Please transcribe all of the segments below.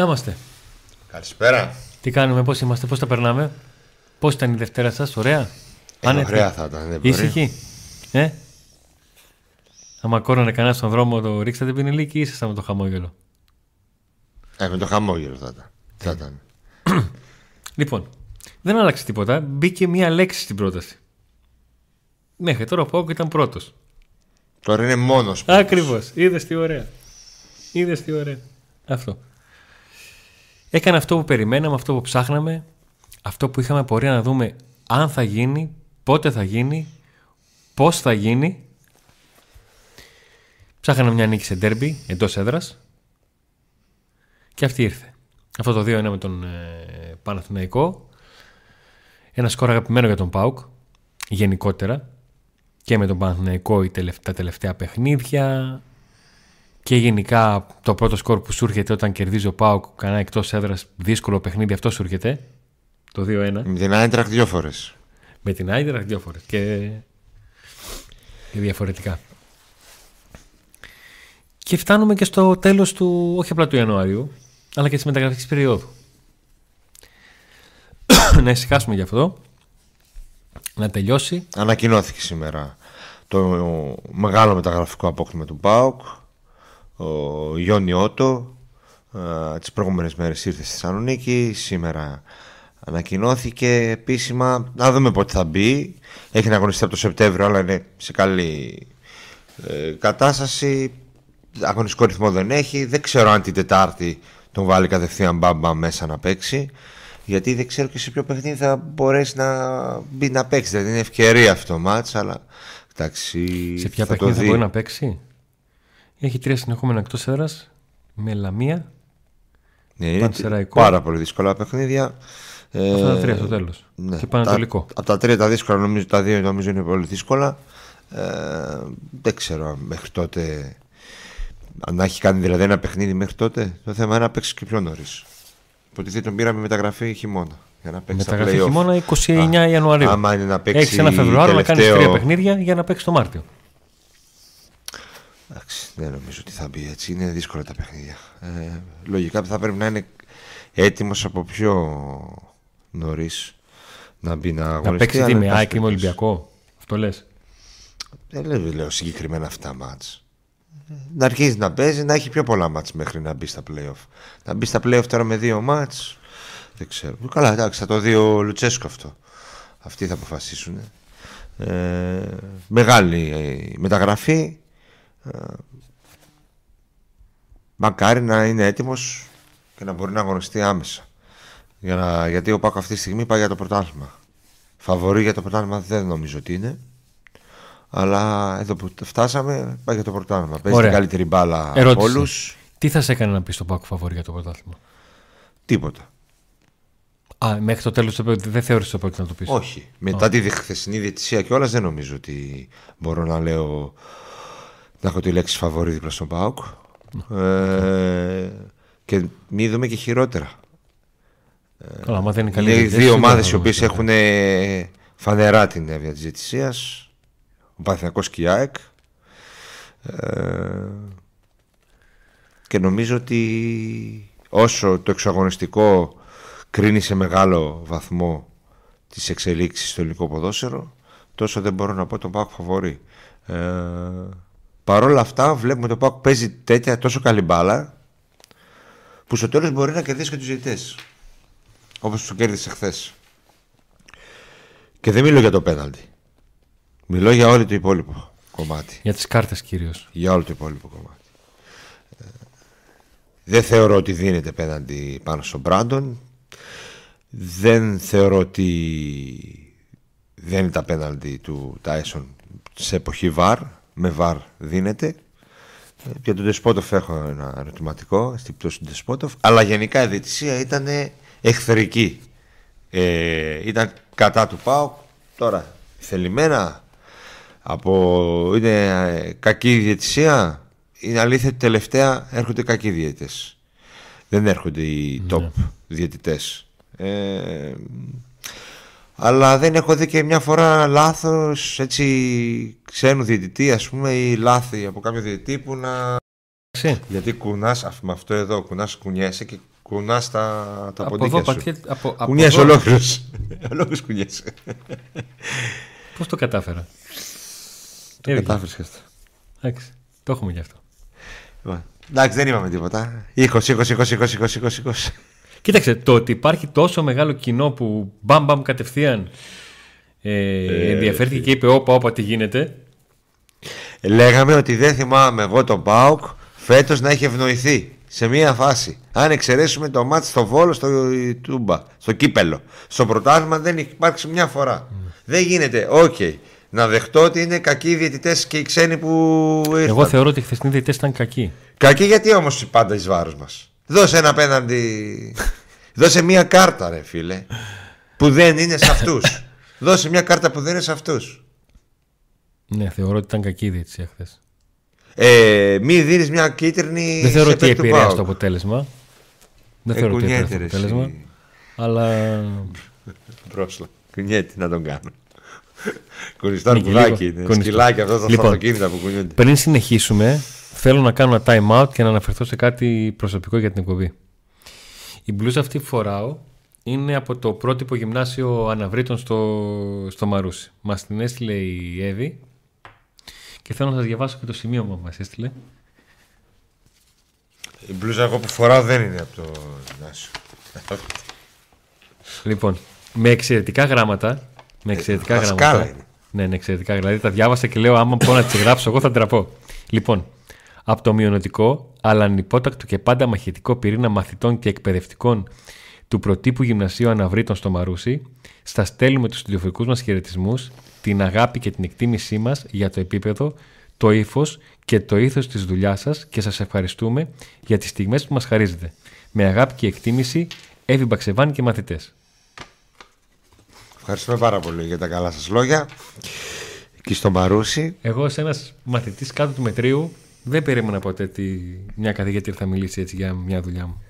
Να είμαστε. Καλησπέρα. Τι κάνουμε, πώς είμαστε, πώς τα περνάμε; Πώς ήταν η Δευτέρα σας, ωραία; Ε, Άνετη. ωραία θα ήταν. Δεν μπορεί. Ήσυχη; Ε; Άμα κόρωνε κανένας στον δρόμο το ρίξατε την ηλίκη ή ήσασταν με το χαμόγελο; Ε, με το χαμόγελο θα ήταν. Θα ήταν. Λοιπόν, δεν άλλαξε τίποτα. Μπήκε μία λέξη στην πρόταση. Μέχρι τώρα ο Πάοκ ήταν πρώτος. Τώρα είναι μόνος. Ακριβώς. Είδες τι ωραία. Είδες τι ωραία. Αυτό. Έκανε αυτό που περιμέναμε, αυτό που ψάχναμε, αυτό που είχαμε πορεία να δούμε αν θα γίνει, πότε θα γίνει, πώς θα γίνει. Ψάχναμε μια νίκη σε ντέρμπι εντός έδρας και αυτή ήρθε. Αυτό το 2-1 με τον ε, Παναθηναϊκό. Ένα σκορ αγαπημένο για τον ΠΑΟΚ γενικότερα και με τον Παναθηναϊκό οι τελευ- τα τελευταία παιχνίδια και γενικά το πρώτο σκορ που σου έρχεται όταν κερδίζει ο ΠΑΟΚ κανένα εκτός έδρας δύσκολο παιχνίδι αυτό σου έρχεται; Το 2-1 Με την Άιντραχτ δύο φορές. με την Άιντραχτ δύο φορές και... και διαφορετικά. Και φτάνουμε και στο τέλος του, όχι απλά του Ιανουαρίου, αλλά και της μεταγραφικής περίοδου. να ησυχάσουμε γι' αυτό, να τελειώσει. Ανακοινώθηκε σήμερα το μεγάλο μεταγραφικό απόκτημα του ΠΑΟΚ. Ο Γιόνι Ότο. ε, Τις προηγούμενες μέρες ήρθε στη Θεσσαλονίκη. Σήμερα ανακοινώθηκε επίσημα. Να δούμε πότε θα μπει. Έχει να αγωνιστεί από το Σεπτέμβριο, αλλά είναι σε καλή ε, κατάσταση. Αγωνιστικό ρυθμό δεν έχει. Δεν ξέρω αν την Τετάρτη τον βάλει κατευθείαν μπάμπα μέσα να παίξει. Γιατί δεν ξέρω και σε ποιο παιχνίδι θα μπορέσει να μπει να παίξει. Δηλαδή είναι ευκαιρία αυτό το μάτς, αλλά εντάξει, Σε ποια θα το παιχνίδι θα δει. μπορεί να παίξει; Έχει τρία συνεχόμενα εκτός έδρας, με Λαμία, Ναι, είναι Πανσεραϊκό. πάρα πολύ δύσκολα παιχνίδια. Ε, αυτά τα τρία στο τέλος. ναι. Και Πανατολικό. Από τα τρία τα δύσκολα νομίζω τα δύο νομίζω είναι πολύ δύσκολα. Ε, δεν ξέρω αν μέχρι τότε αν να έχει κάνει δηλαδή ένα παιχνίδι μέχρι τότε. Το θέμα είναι να παίξει και πιο νωρίς. Υποτίθεται τον πήραμε μεταγραφή χειμώνα. Για να παίξει Μεταγραφή τα play-off. χειμώνα 29 Α, Ιανουαρίου. Άμα είναι να παίξει Έχει ένα Φεβρουάριο να κάνεις τελευταίο- τρία παιχνίδια για να παίξεις το Μάρτιο. Εντάξει, δεν νομίζω ότι θα μπει έτσι. Είναι δύσκολα τα παιχνίδια. Ε, λογικά θα πρέπει να είναι έτοιμος από πιο νωρίς να μπει να αγωνιστεί. Να παίξει τι αλλά με εν πάση ΑΕΚ ή με περιπτώσει. Ολυμπιακό. Αυτό λες; Δεν λέω, λέω συγκεκριμένα αυτά τα μάτς. Να αρχίσει να παίζει, να έχει πιο πολλά μάτς μέχρι να μπει στα playoff. Να μπει στα playoff τώρα με δύο μάτς, δεν ξέρω. Καλά, εντάξει, θα το δει ο Λουτσέσκο αυτό. Αυτοί θα αποφασίσουν. Ε, μεγάλη ε, μεταγραφή. Ε, μακάρι να είναι έτοιμος και να μπορεί να αγωνιστεί άμεσα. Για να, γιατί ο Πάκο αυτή τη στιγμή πάει για το πρωτάθλημα. Φαβορή για το πρωτάθλημα δεν νομίζω ότι είναι. Αλλά εδώ που φτάσαμε πάει για το πρωτάθλημα. Παίζει Ωραία. την καλύτερη μπάλα από Ερώτηση. όλους. Τι θα σε έκανε να πεις στο Πάκο Φαβορή για το πρωτάθλημα; Τίποτα. Α, μέχρι το τέλος δεν θεώρησε το πρόκειται να το πεις. Όχι. Μετά τη χθεσινή διαιτησία και όλα δεν νομίζω ότι μπορώ να λέω να έχω τη λέξη φαβορή δίπλα στον Πάοκ. Ε, και μη δούμε και χειρότερα. Καλά, άμα δεν είναι καλή Είναι διαιτησία, δύο σίγουρα ομάδες θα οι το οποίες δώσει. έχουν ε, φανερά την έβια της διαιτησίας. Ο Παθηνακός και η ΑΕΚ. Ε, και νομίζω ότι όσο το εξαγωνιστικό κρίνει σε μεγάλο βαθμό τις εξελίξεις στο ελληνικό ποδόσφαιρο τόσο δεν μπορώ να πω τον Πάκ φαβορή. Ε, Παρ' όλα αυτά βλέπουμε τον Πάκ παίζει τέτοια τόσο καλή μπάλα που στο τέλος μπορεί να κερδίσει και τους διαιτητές όπως το κέρδισε χθες. Και δεν μιλώ για το πέναλτι. Μιλώ για όλο το υπόλοιπο κομμάτι. Για τις κάρτες κυρίως. Για όλο το υπόλοιπο κομμάτι. Ε, δεν θεωρώ ότι δίνεται πέναντι πάνω στον Μπράντον. Δεν θεωρώ ότι δεν είναι τα πέναντι του Τάισον σε εποχή ΒΑΡ. Με ΒΑΡ δίνεται. Ε, Για τον Ντεσπότοφ έχω ένα ερωτηματικό στην πτώση του Ντεσπότοφ. Αλλά γενικά η διαιτησία ήταν εχθρική. Ε, ήταν κατά του ΠΑΟΚ. Τώρα θελημένα από είναι ε, κακή διαιτησία είναι αλήθεια ότι τελευταία έρχονται κακοί διαιτητές δεν έρχονται οι top διαιτητές ε, αλλά δεν έχω δει και μια φορά λάθος έτσι ξένου διαιτητή ας πούμε ή λάθη από κάποιο διαιτητή που να γιατί κουνάς αυ- με αυτό εδώ κουνάς κουνιέσαι και Κουνάς τα, τα Από ποντίκια εδώ, σου. πατιέ, από, από Κουνιέσαι εδώ. ολόκληρος. Ολόκληρος κουνιέσαι. Πώς το κατάφερα; Το Έβγαινε. κατάφερες και αυτό. Εντάξει, το έχουμε γι' αυτό. Λοιπόν, Εντάξει, δεν είπαμε τίποτα. 20, 20, 20, 20, 20, 20, 20. Κοίταξε, το ότι υπάρχει τόσο μεγάλο κοινό που μπαμ μπαμ κατευθείαν ε, ενδιαφέρθηκε και είπε όπα όπα τι γίνεται. Λέγαμε ότι δεν θυμάμαι εγώ τον Πάοκ φέτος να έχει ευνοηθεί σε μία φάση. Αν εξαιρέσουμε το ματς στο Βόλο, στο Τούμπα, στο Κύπελλο. Στο πρωτάθλημα δεν έχει υπάρξει μια φορά. Δεν γίνεται, οκ. Να δεχτώ ότι είναι κακοί οι διαιτητές και οι ξένοι που ήρθαν. Εγώ θεωρώ ότι οι χθεσινοί διαιτητές ήταν κακοί. Κακοί γιατί όμως πάντα εις βάρος μας; Δώσε ένα απέναντι... Δώσε μια κάρτα ρε φίλε. Που δεν είναι σε αυτούς. Δώσε μια κάρτα που δεν είναι σε αυτούς. Ναι, θεωρώ ότι ήταν κακή η διαιτησία χθε. Ε, μη δίνεις μια κίτρινη Δεν θεωρώ σε ότι παίκτη του επηρέασε ΠΑΟΚ. το αποτέλεσμα. Δεν Ε, θεωρώ ότι επηρέασε κουνιέται, το ρε, αποτέλεσμα. εσύ. Αλλά Πρόσλα. Κουνιέται να τον κάνω. Κουνιστό Ναι, και κουδάκι λίγο. είναι. Κουνιστό. Σκυλάκι αυτό τα Λοιπόν. αυτοκίνητα που κουνιούνται. πριν συνεχίσουμε, θέλω να κάνω ένα time out και να αναφερθώ σε κάτι προσωπικό για την εκπομπή. Η μπλούζα αυτή που φοράω είναι από το πρότυπο γυμνάσιο Αναβρίτων στο, στο Μαρούσι. Μας την έστειλε η Εύη και θέλω να σας διαβάσω και το σημείο που μας έστειλε. Η μπλούζα εγώ που φοράω δεν είναι από το γυμνάσιο. Λοιπόν, με εξαιρετικά γράμματα. Με εξαιρετικά Ε, δασκάλα γράμματα. είναι. Ναι, ναι, εξαιρετικά. Δηλαδή τα διάβασα και λέω: Άμα πω να τις γράψω, εγώ θα ντραπώ. Λοιπόν, από το μειονοτικό, αλλά ανυπότακτο και πάντα μαχητικό πυρήνα μαθητών και εκπαιδευτικών του προτύπου γυμνασίου Αναβρίτων στο Μαρούσι, στα στέλνουμε τους τηλεφωνικού μας χαιρετισμούς, την αγάπη και την εκτίμησή μας για το επίπεδο, το ύφος και το ήθος της δουλειάς σας και σας ευχαριστούμε για τις στιγμές που μας χαρίζετε. Με αγάπη και εκτίμηση, Εύη Μπαξεβάνη και μαθητές. Ευχαριστούμε πάρα πολύ για τα καλά σας λόγια. Και στο Μαρούσι. Εγώ, ως ένας μαθητής κάτω του μετρίου, δεν περίμενα ποτέ ότι μια καθηγήτρια θα μιλήσει έτσι για μια δουλειά μου.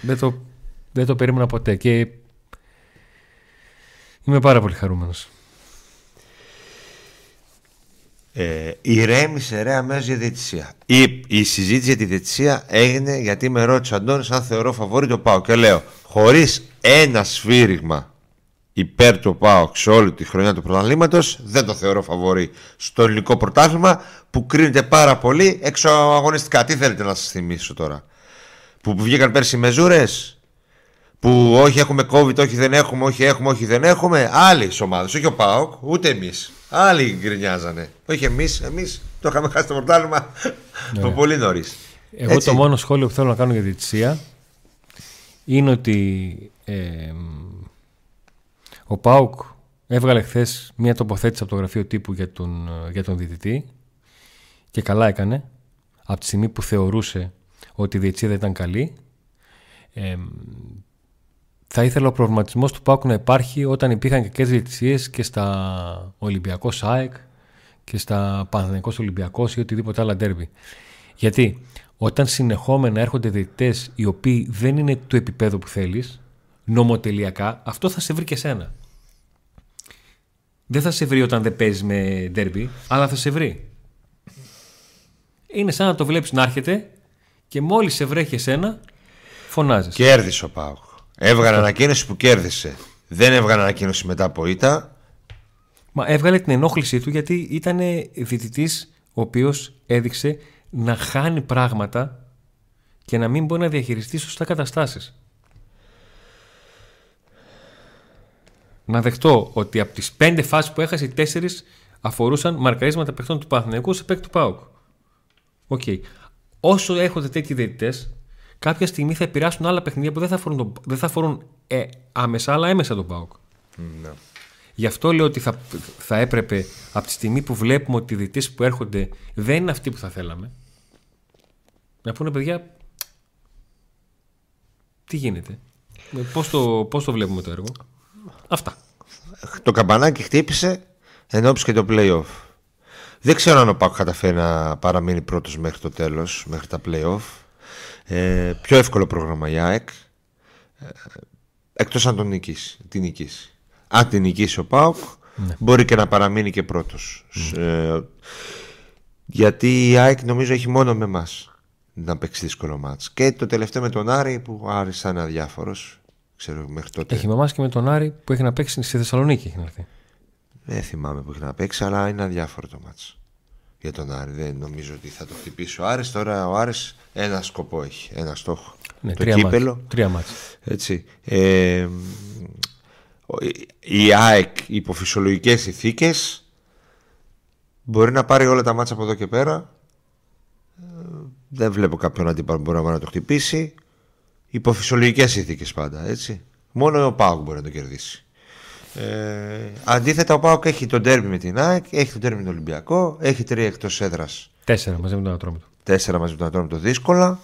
Δεν το, δεν το περίμενα ποτέ και είμαι πάρα πολύ χαρούμενος. Ε, ηρέμησε ρε αμέσως για διαιτησία. Η, η συζήτηση για τη διαιτησία έγινε γιατί με ρώτησε ο Αντώνης αν θεωρώ φαβόρη το ΠΑΟ. Και λέω, χωρίς ένα σφύριγμα υπέρ του ΠΑΟ σε όλη τη χρονιά του πρωταθλήματος δεν το θεωρώ φαβόρη στο ελληνικό πρωτάθλημα που κρίνεται πάρα πολύ έξω αγωνιστικά. Τι θέλετε να σας θυμίσω τώρα; Που βγήκαν πέρσι μεζούρες; Που όχι έχουμε COVID, όχι δεν έχουμε, όχι έχουμε, όχι δεν έχουμε; Άλλοι ομάδες, όχι ο Πάοκ, ούτε εμείς. Άλλοι γκρινιάζανε. Όχι εμείς, εμείς το είχαμε χάσει το πρωτάθλημα από πολύ νωρίς. Εγώ το μόνο σχόλιο που θέλω να κάνω για τη διετησία είναι ότι ε, ο Πάουκ έβγαλε χθες μια τοποθέτηση από το γραφείο τύπου για τον, για τον διαιτητή και καλά έκανε από τη στιγμή που θεωρούσε ότι η διετησία δεν ήταν καλή. Ε, θα ήθελα ο προβληματισμός του Πάουκ να υπάρχει όταν υπήρχαν κακές διαιτησίες και στα Ολυμπιακός ΣΑΕΚ και στα Παναθηναϊκός Ολυμπιακός ή οτιδήποτε άλλα ντέρμπι. Γιατί όταν συνεχόμενα έρχονται διαιτητές οι οποίοι δεν είναι του επίπεδου που θέλεις, νομοτελειακά, αυτό θα σε βρει και σένα. Δεν θα σε βρει όταν δεν παίζεις με ντέρμπι, αλλά θα σε βρει. Είναι σαν να το βλέπεις να έρχεται και μόλις σε βρέχει εσένα, φωνάζεις. Κέρδισε ο Πάοκ. Έβγαλε ανακοίνωση που κέρδισε. Δεν έβγαλε ανακοίνωση μετά από ήττα. Μα έβγαλε την ενόχλησή του γιατί ήταν διαιτητής ο οποίος έδειξε να χάνει πράγματα και να μην μπορεί να διαχειριστεί σωστά καταστάσεις. Να δεχτώ ότι από τις πέντε φάσεις που έχασε, οι τέσσερις αφορούσαν μαρκαρίσματα παιχτών του Παναθηναϊκού σε παίκτη του ΠΑΟΚ. Οκ. Όσο έρχονται τέτοιοι διαιτητές, κάποια στιγμή θα επηρεάσουν άλλα παιχνίδια που δεν θα αφορούν, τον- δεν θα αφορούν ε, άμεσα, αλλά έμμεσα τον ΠΑΟΚ. Ναι. Γι' αυτό λέω ότι θα, θα έπρεπε από τη στιγμή που βλέπουμε ότι οι διαιτητές που έρχονται δεν είναι αυτοί που θα θέλαμε να πούνε παιδιά τι γίνεται; Ε, Πώς το, πώς το βλέπουμε το έργο; Αυτά. Το καμπανάκι χτύπησε εν ώψη και το play-off. Δεν ξέρω αν ο Πάοκ καταφέρει να παραμείνει πρώτος μέχρι το τέλος, μέχρι τα play-off. Ε, πιο εύκολο πρόγραμμα για ΑΕΚ. Ε, εκτός αν τον νικήσει, την νικήσει. Αν την νικήσει ο Πάοκ, μπορεί και να παραμείνει και πρώτος. Ε, γιατί η ΑΕΚ νομίζω έχει μόνο με εμάς. να παίξει δύσκολο μάτς. Και το τελευταίο με τον Άρη που ο Άρης ήταν αδιάφορος. Ξέρω μέχρι τότε. Έχει με εμάς και με τον Άρη που έχει να παίξει στη Θεσσαλονίκη. Έχει να έρθει. Δεν θυμάμαι που έχει να παίξει, αλλά είναι αδιάφορο το μάτς. Για τον Άρη. Δεν νομίζω ότι θα το χτυπήσει ο Άρης. Τώρα ο Άρης ένα σκοπό έχει, ένα στόχο. Ναι, το τρία κύπελο. μάτς. Τρία μάτς. Έτσι. Ε, ο- η ΑΕΚ υπό φυσιολογικές συνθήκες μπορεί να πάρει όλα τα μάτσα από εδώ και πέρα. Ε, Δεν βλέπω κάποιον αντίπαλο που μπορεί να το χτυπήσει. Υπό φυσιολογικές συνθήκες πάντα, έτσι. Μόνο ο Πάουκ μπορεί να το κερδίσει. Ε, αντίθετα, ο Πάουκ έχει τον τέρμι με την ΑΕΚ, έχει τον τέρμι με τον Ολυμπιακό, έχει τρία εκτός έδρας Τέσσερα μαζί με τον Ατρόμητο. Τέσσερα μαζί με τον Ατρόμητο δύσκολα.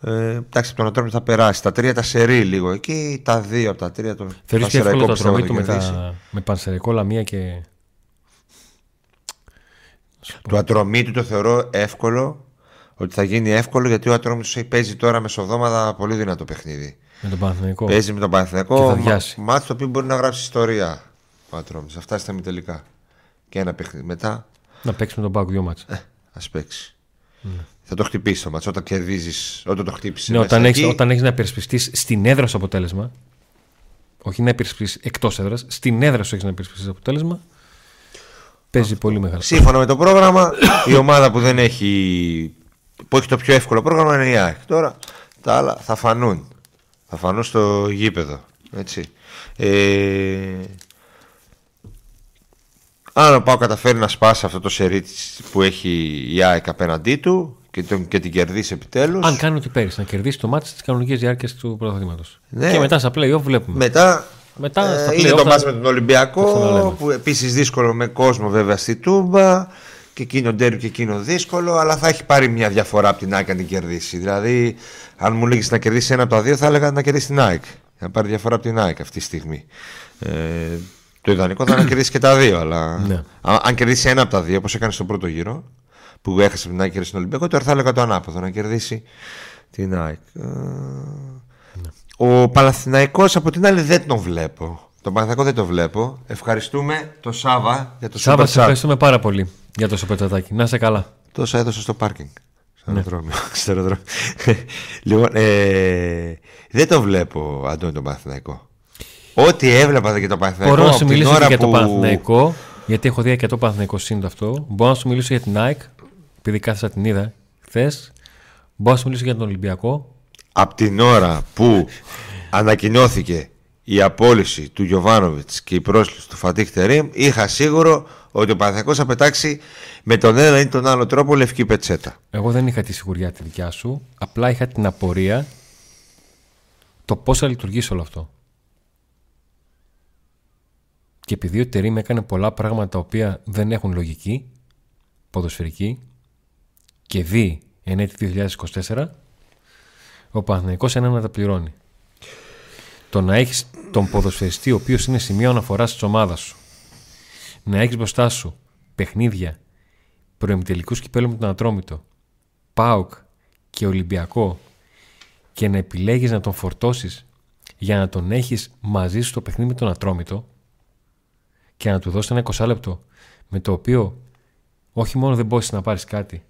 Ε, εντάξει, από τον Ατρόμητο θα περάσει. Τα τρία τα σερί λίγο εκεί. Τα δύο από τα τρία. Το Θεωρείς πιο εύκολο το πιστεύω θα Ατρόμητο με, κερδίσει. τα... με Πανσερικό Λαμία και. Του Ατρομήτου το θεωρώ εύκολο. Ότι θα γίνει εύκολο γιατί ο Ατρόμητος παίζει τώρα μεσοδόματα πολύ δυνατό παιχνίδι. με τον Παναθηναϊκό. Παίζει με τον Και θα Παναθηναϊκό. διάσει. Μα, μάτς το οποίο μπορεί να γράψει ιστορία. Ο Ατρόμητος. Αυτά στα τελικά. Και ένα παιχνίδι. Μετά Να παίξει με τον Πάουκ δύο μάτς. ας παίξει. Θα το χτυπήσει το μάτς όταν κερδίζεις, όταν το χτύπησες. Ναι, μέσα όταν έχεις, εκεί, όταν έχεις να υπερασπιστείς στην έδρα σου αποτέλεσμα, όχι να υπερασπιστείς εκτός έδρας, στην έδρα σου έχεις να υπερασπιστείς αποτέλεσμα, παίζει πολύ μεγάλο. Σύμφωνα με το πρόγραμμα, η ομάδα που δεν έχει. Που έχει το πιο εύκολο πρόγραμμα είναι η ΑΕΚ. Τώρα τα άλλα θα φανούν. Θα φανούν στο γήπεδο. Έτσι. Ε, αν ο Πάο καταφέρει να σπάσει αυτό το σερί της που έχει η ΑΕΚ απέναντί του και, τον, και την κερδίσει επιτέλους. Αν κάνει ό,τι πέρυσι, να κερδίσει το μάτι στις κανονικές διάρκειες του πρωταθλήματος. Ναι. Και μετά στα playoff βλέπουμε. Μετά, Μετά στα ε, είναι play-off το θα- μάτς με τον θα Ολυμπιακό ξαναλέμε. που επίσης δύσκολο με κόσμο βέβαια στη Τούμπα και εκείνο ντέρμπι και εκείνο δύσκολο αλλά θα έχει πάρει μια διαφορά από την ΑΕΚ αν την κερδίσει. Δηλαδή αν μου λέγεις να κερδίσει ένα από τα δύο θα έλεγα να κερδίσει την ΑΕΚ να πάρει διαφορά από την ΑΕΚ αυτή τη στιγμή. Ε, το ιδανικό θα είναι να κερδίσει και τα δύο αλλά Ναι. αν, αν κερδίσει ένα από τα δύο όπως έκανε στον πρώτο γύρο που έχασε από την ΑΕΚ και κερδίσει τον Ολυμπιακό τώρα θα έλεγα το ανάποδο να κερδίσει την ΑΕΚ Ε, ο Παναθηναϊκός από την άλλη δεν τον βλέπω. Τον Παναθηναϊκό δεν τον βλέπω. Ευχαριστούμε τον Σάβα για το Σάβα, super σε chat. ευχαριστούμε πάρα πολύ για το σοπετσατάκι. Να είσαι καλά. Τόσα έδωσε στο πάρκινγκ. Στο Ναι. αεροδρόμιο. Στο αεροδρόμιο. λοιπόν, ε, δεν τον βλέπω, Αντώνη, τον Παναθηναϊκό. Ό,τι έβλεπα για τον Παναθηναϊκό Μπορώ να από σου την μιλήσω ώρα και για που... το Παναθηναϊκό, γιατί έχω δει και το Παναθηναϊκό σύντο αυτό. Μπορώ να σου μιλήσω για την ΑΕΚ, επειδή κάθεσα την είδα χθες. Μπορώ να σου μιλήσω για τον Ολυμπιακό. από την ώρα που ανακοινώθηκε η απόλυση του Γιωβάνοβιτς και η πρόσκληση του Φατίχ Τερίμ είχα σίγουρο ότι ο Παναθηναϊκός θα πετάξει με τον ένα ή τον άλλο τρόπο λευκή πετσέτα. Εγώ δεν είχα τη σιγουριά τη δικιά σου. Απλά είχα την απορία το πώς θα λειτουργήσει όλο αυτό. Και επειδή ο Τερήμ έκανε πολλά πράγματα τα οποία δεν έχουν λογική, ποδοσφαιρική, και δει εν έτη 2024, ο Παναθηναϊκός είναι να τα πληρώνει. Το να έχεις τον ποδοσφαιριστή ο οποίος είναι σημείο αναφοράς της ομάδας σου, να έχεις μπροστά σου παιχνίδια προεμιτελικούς κυπέλου με τον Ατρόμητο, ΠΑΟΚ και Ολυμπιακό και να επιλέγεις να τον φορτώσεις για να τον έχεις μαζί σου στο παιχνίδι με τον Ατρόμητο και να του δώσεις ένα 20 λεπτό με το οποίο όχι μόνο δεν μπορείς να πάρεις κάτι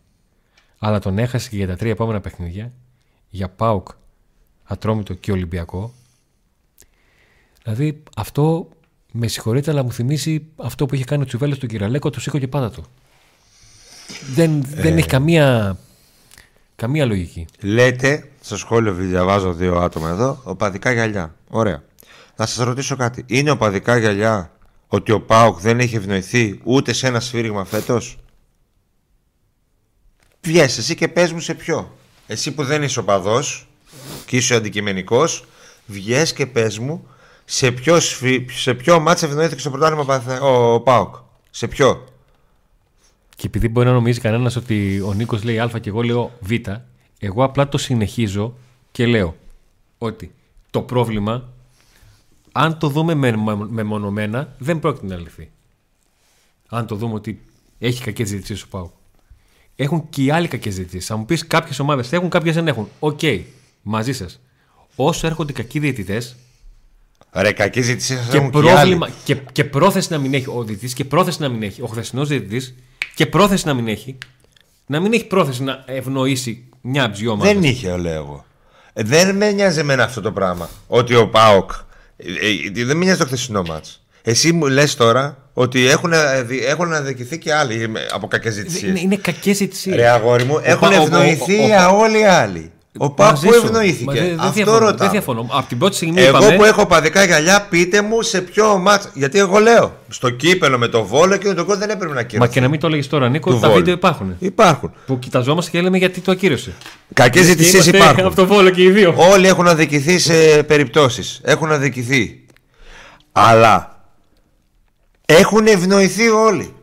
αλλά τον έχασες και για τα τρία επόμενα παιχνίδια για ΠΑΟΚ, Ατρόμητο και Ολυμπιακό δηλαδή αυτό με συγχωρείτε αλλά μου θυμίζει αυτό που είχε κάνει ο Τσουβέλος στον Κυραλέκο το σήκω και πάντα του δεν, δεν έχει καμία καμία λογική Λέτε, στο σχόλιο διαβάζω δύο άτομα εδώ, οπαδικά γυαλιά. Ωραία. Να σας ρωτήσω κάτι. Είναι οπαδικά γυαλιά ότι ο Πάουκ δεν έχει ευνοηθεί ούτε σε ένα σφύριγμα φέτος; Βγες εσύ και πες μου σε ποιο. Εσύ που δεν είσαι οπαδός και είσαι αντικειμενικός, βγες και πες μου σε ποιο, σφυ... σε ποιο μάτς ευνοήθηκε στο πρωτάθλημα ο Πανθε- ο Πάουκ. Σε ποιο; Και επειδή μπορεί να νομίζει κανένας ότι ο Νίκος λέει Α και εγώ λέω Β, εγώ απλά το συνεχίζω και λέω ότι το πρόβλημα, αν το δούμε με- με- μεμονωμένα, δεν πρόκειται να λυθεί. Αν το δούμε ότι έχει κακές διαιτησίες ο Πάου. Έχουν και οι άλλοι κακές διαιτησίες. Θα μου πεις κάποιες ομάδες έχουν, κάποιες δεν έχουν. Οκ, μαζί σας. Όσο έρχονται κακοί διαιτητές, Ρε κακή ζήτηση σας και, έχουν και οι πρόβλημα, άλλοι. και, και πρόθεση να μην έχει ο διαιτητής και πρόθεση να μην έχει ο χθεσινός διαιτητής και πρόθεση να μην έχει. Να μην έχει πρόθεση να ευνοήσει Μια από τι δύο ομάδε. Δεν είχε, λέω εγώ. Ε, δεν με νοιάζει εμένα αυτό το πράγμα. Ότι ο Πάοκ. ε, ε, δεν με νοιάζει το χθεσινό μάτς. Εσύ μου λες τώρα ότι έχουν, αδει- έχουν αδικηθεί και άλλοι με- από κακές ζητησίε. Είναι, είναι κακές ζητησίε. Ρε αγόρι μου, έχουν Πα- ο- ο- ευνοηθεί ο- ο- όλοι οι άλλοι. Ο Πάοκ που ευνοήθηκε. Δεν, δεν αυτό διαφωνώ, ρωτάω. δεν διαφωνώ. Από την πρώτη στιγμή Εγώ είπαμε. που έχω παδικά γυαλιά, πείτε μου σε ποιο μάτς Γιατί εγώ λέω, στο κύπελο με το βόλο και το κόλ δεν έπρεπε να Μα κυρωθεί. και να μην το έλεγε τώρα, Νίκο, Του τα Βόλου. βίντεο υπάρχουν. Υπάρχουν. Που κοιταζόμαστε και λέμε γιατί το ακύρωσε. Κακές ζητησίε Είμαστε υπάρχουν. Από το βόλο και οι δύο. Όλοι έχουν αδικηθεί σε περιπτώσεις Έχουν αδικηθεί Αλλά Έχουν ευνοηθεί όλοι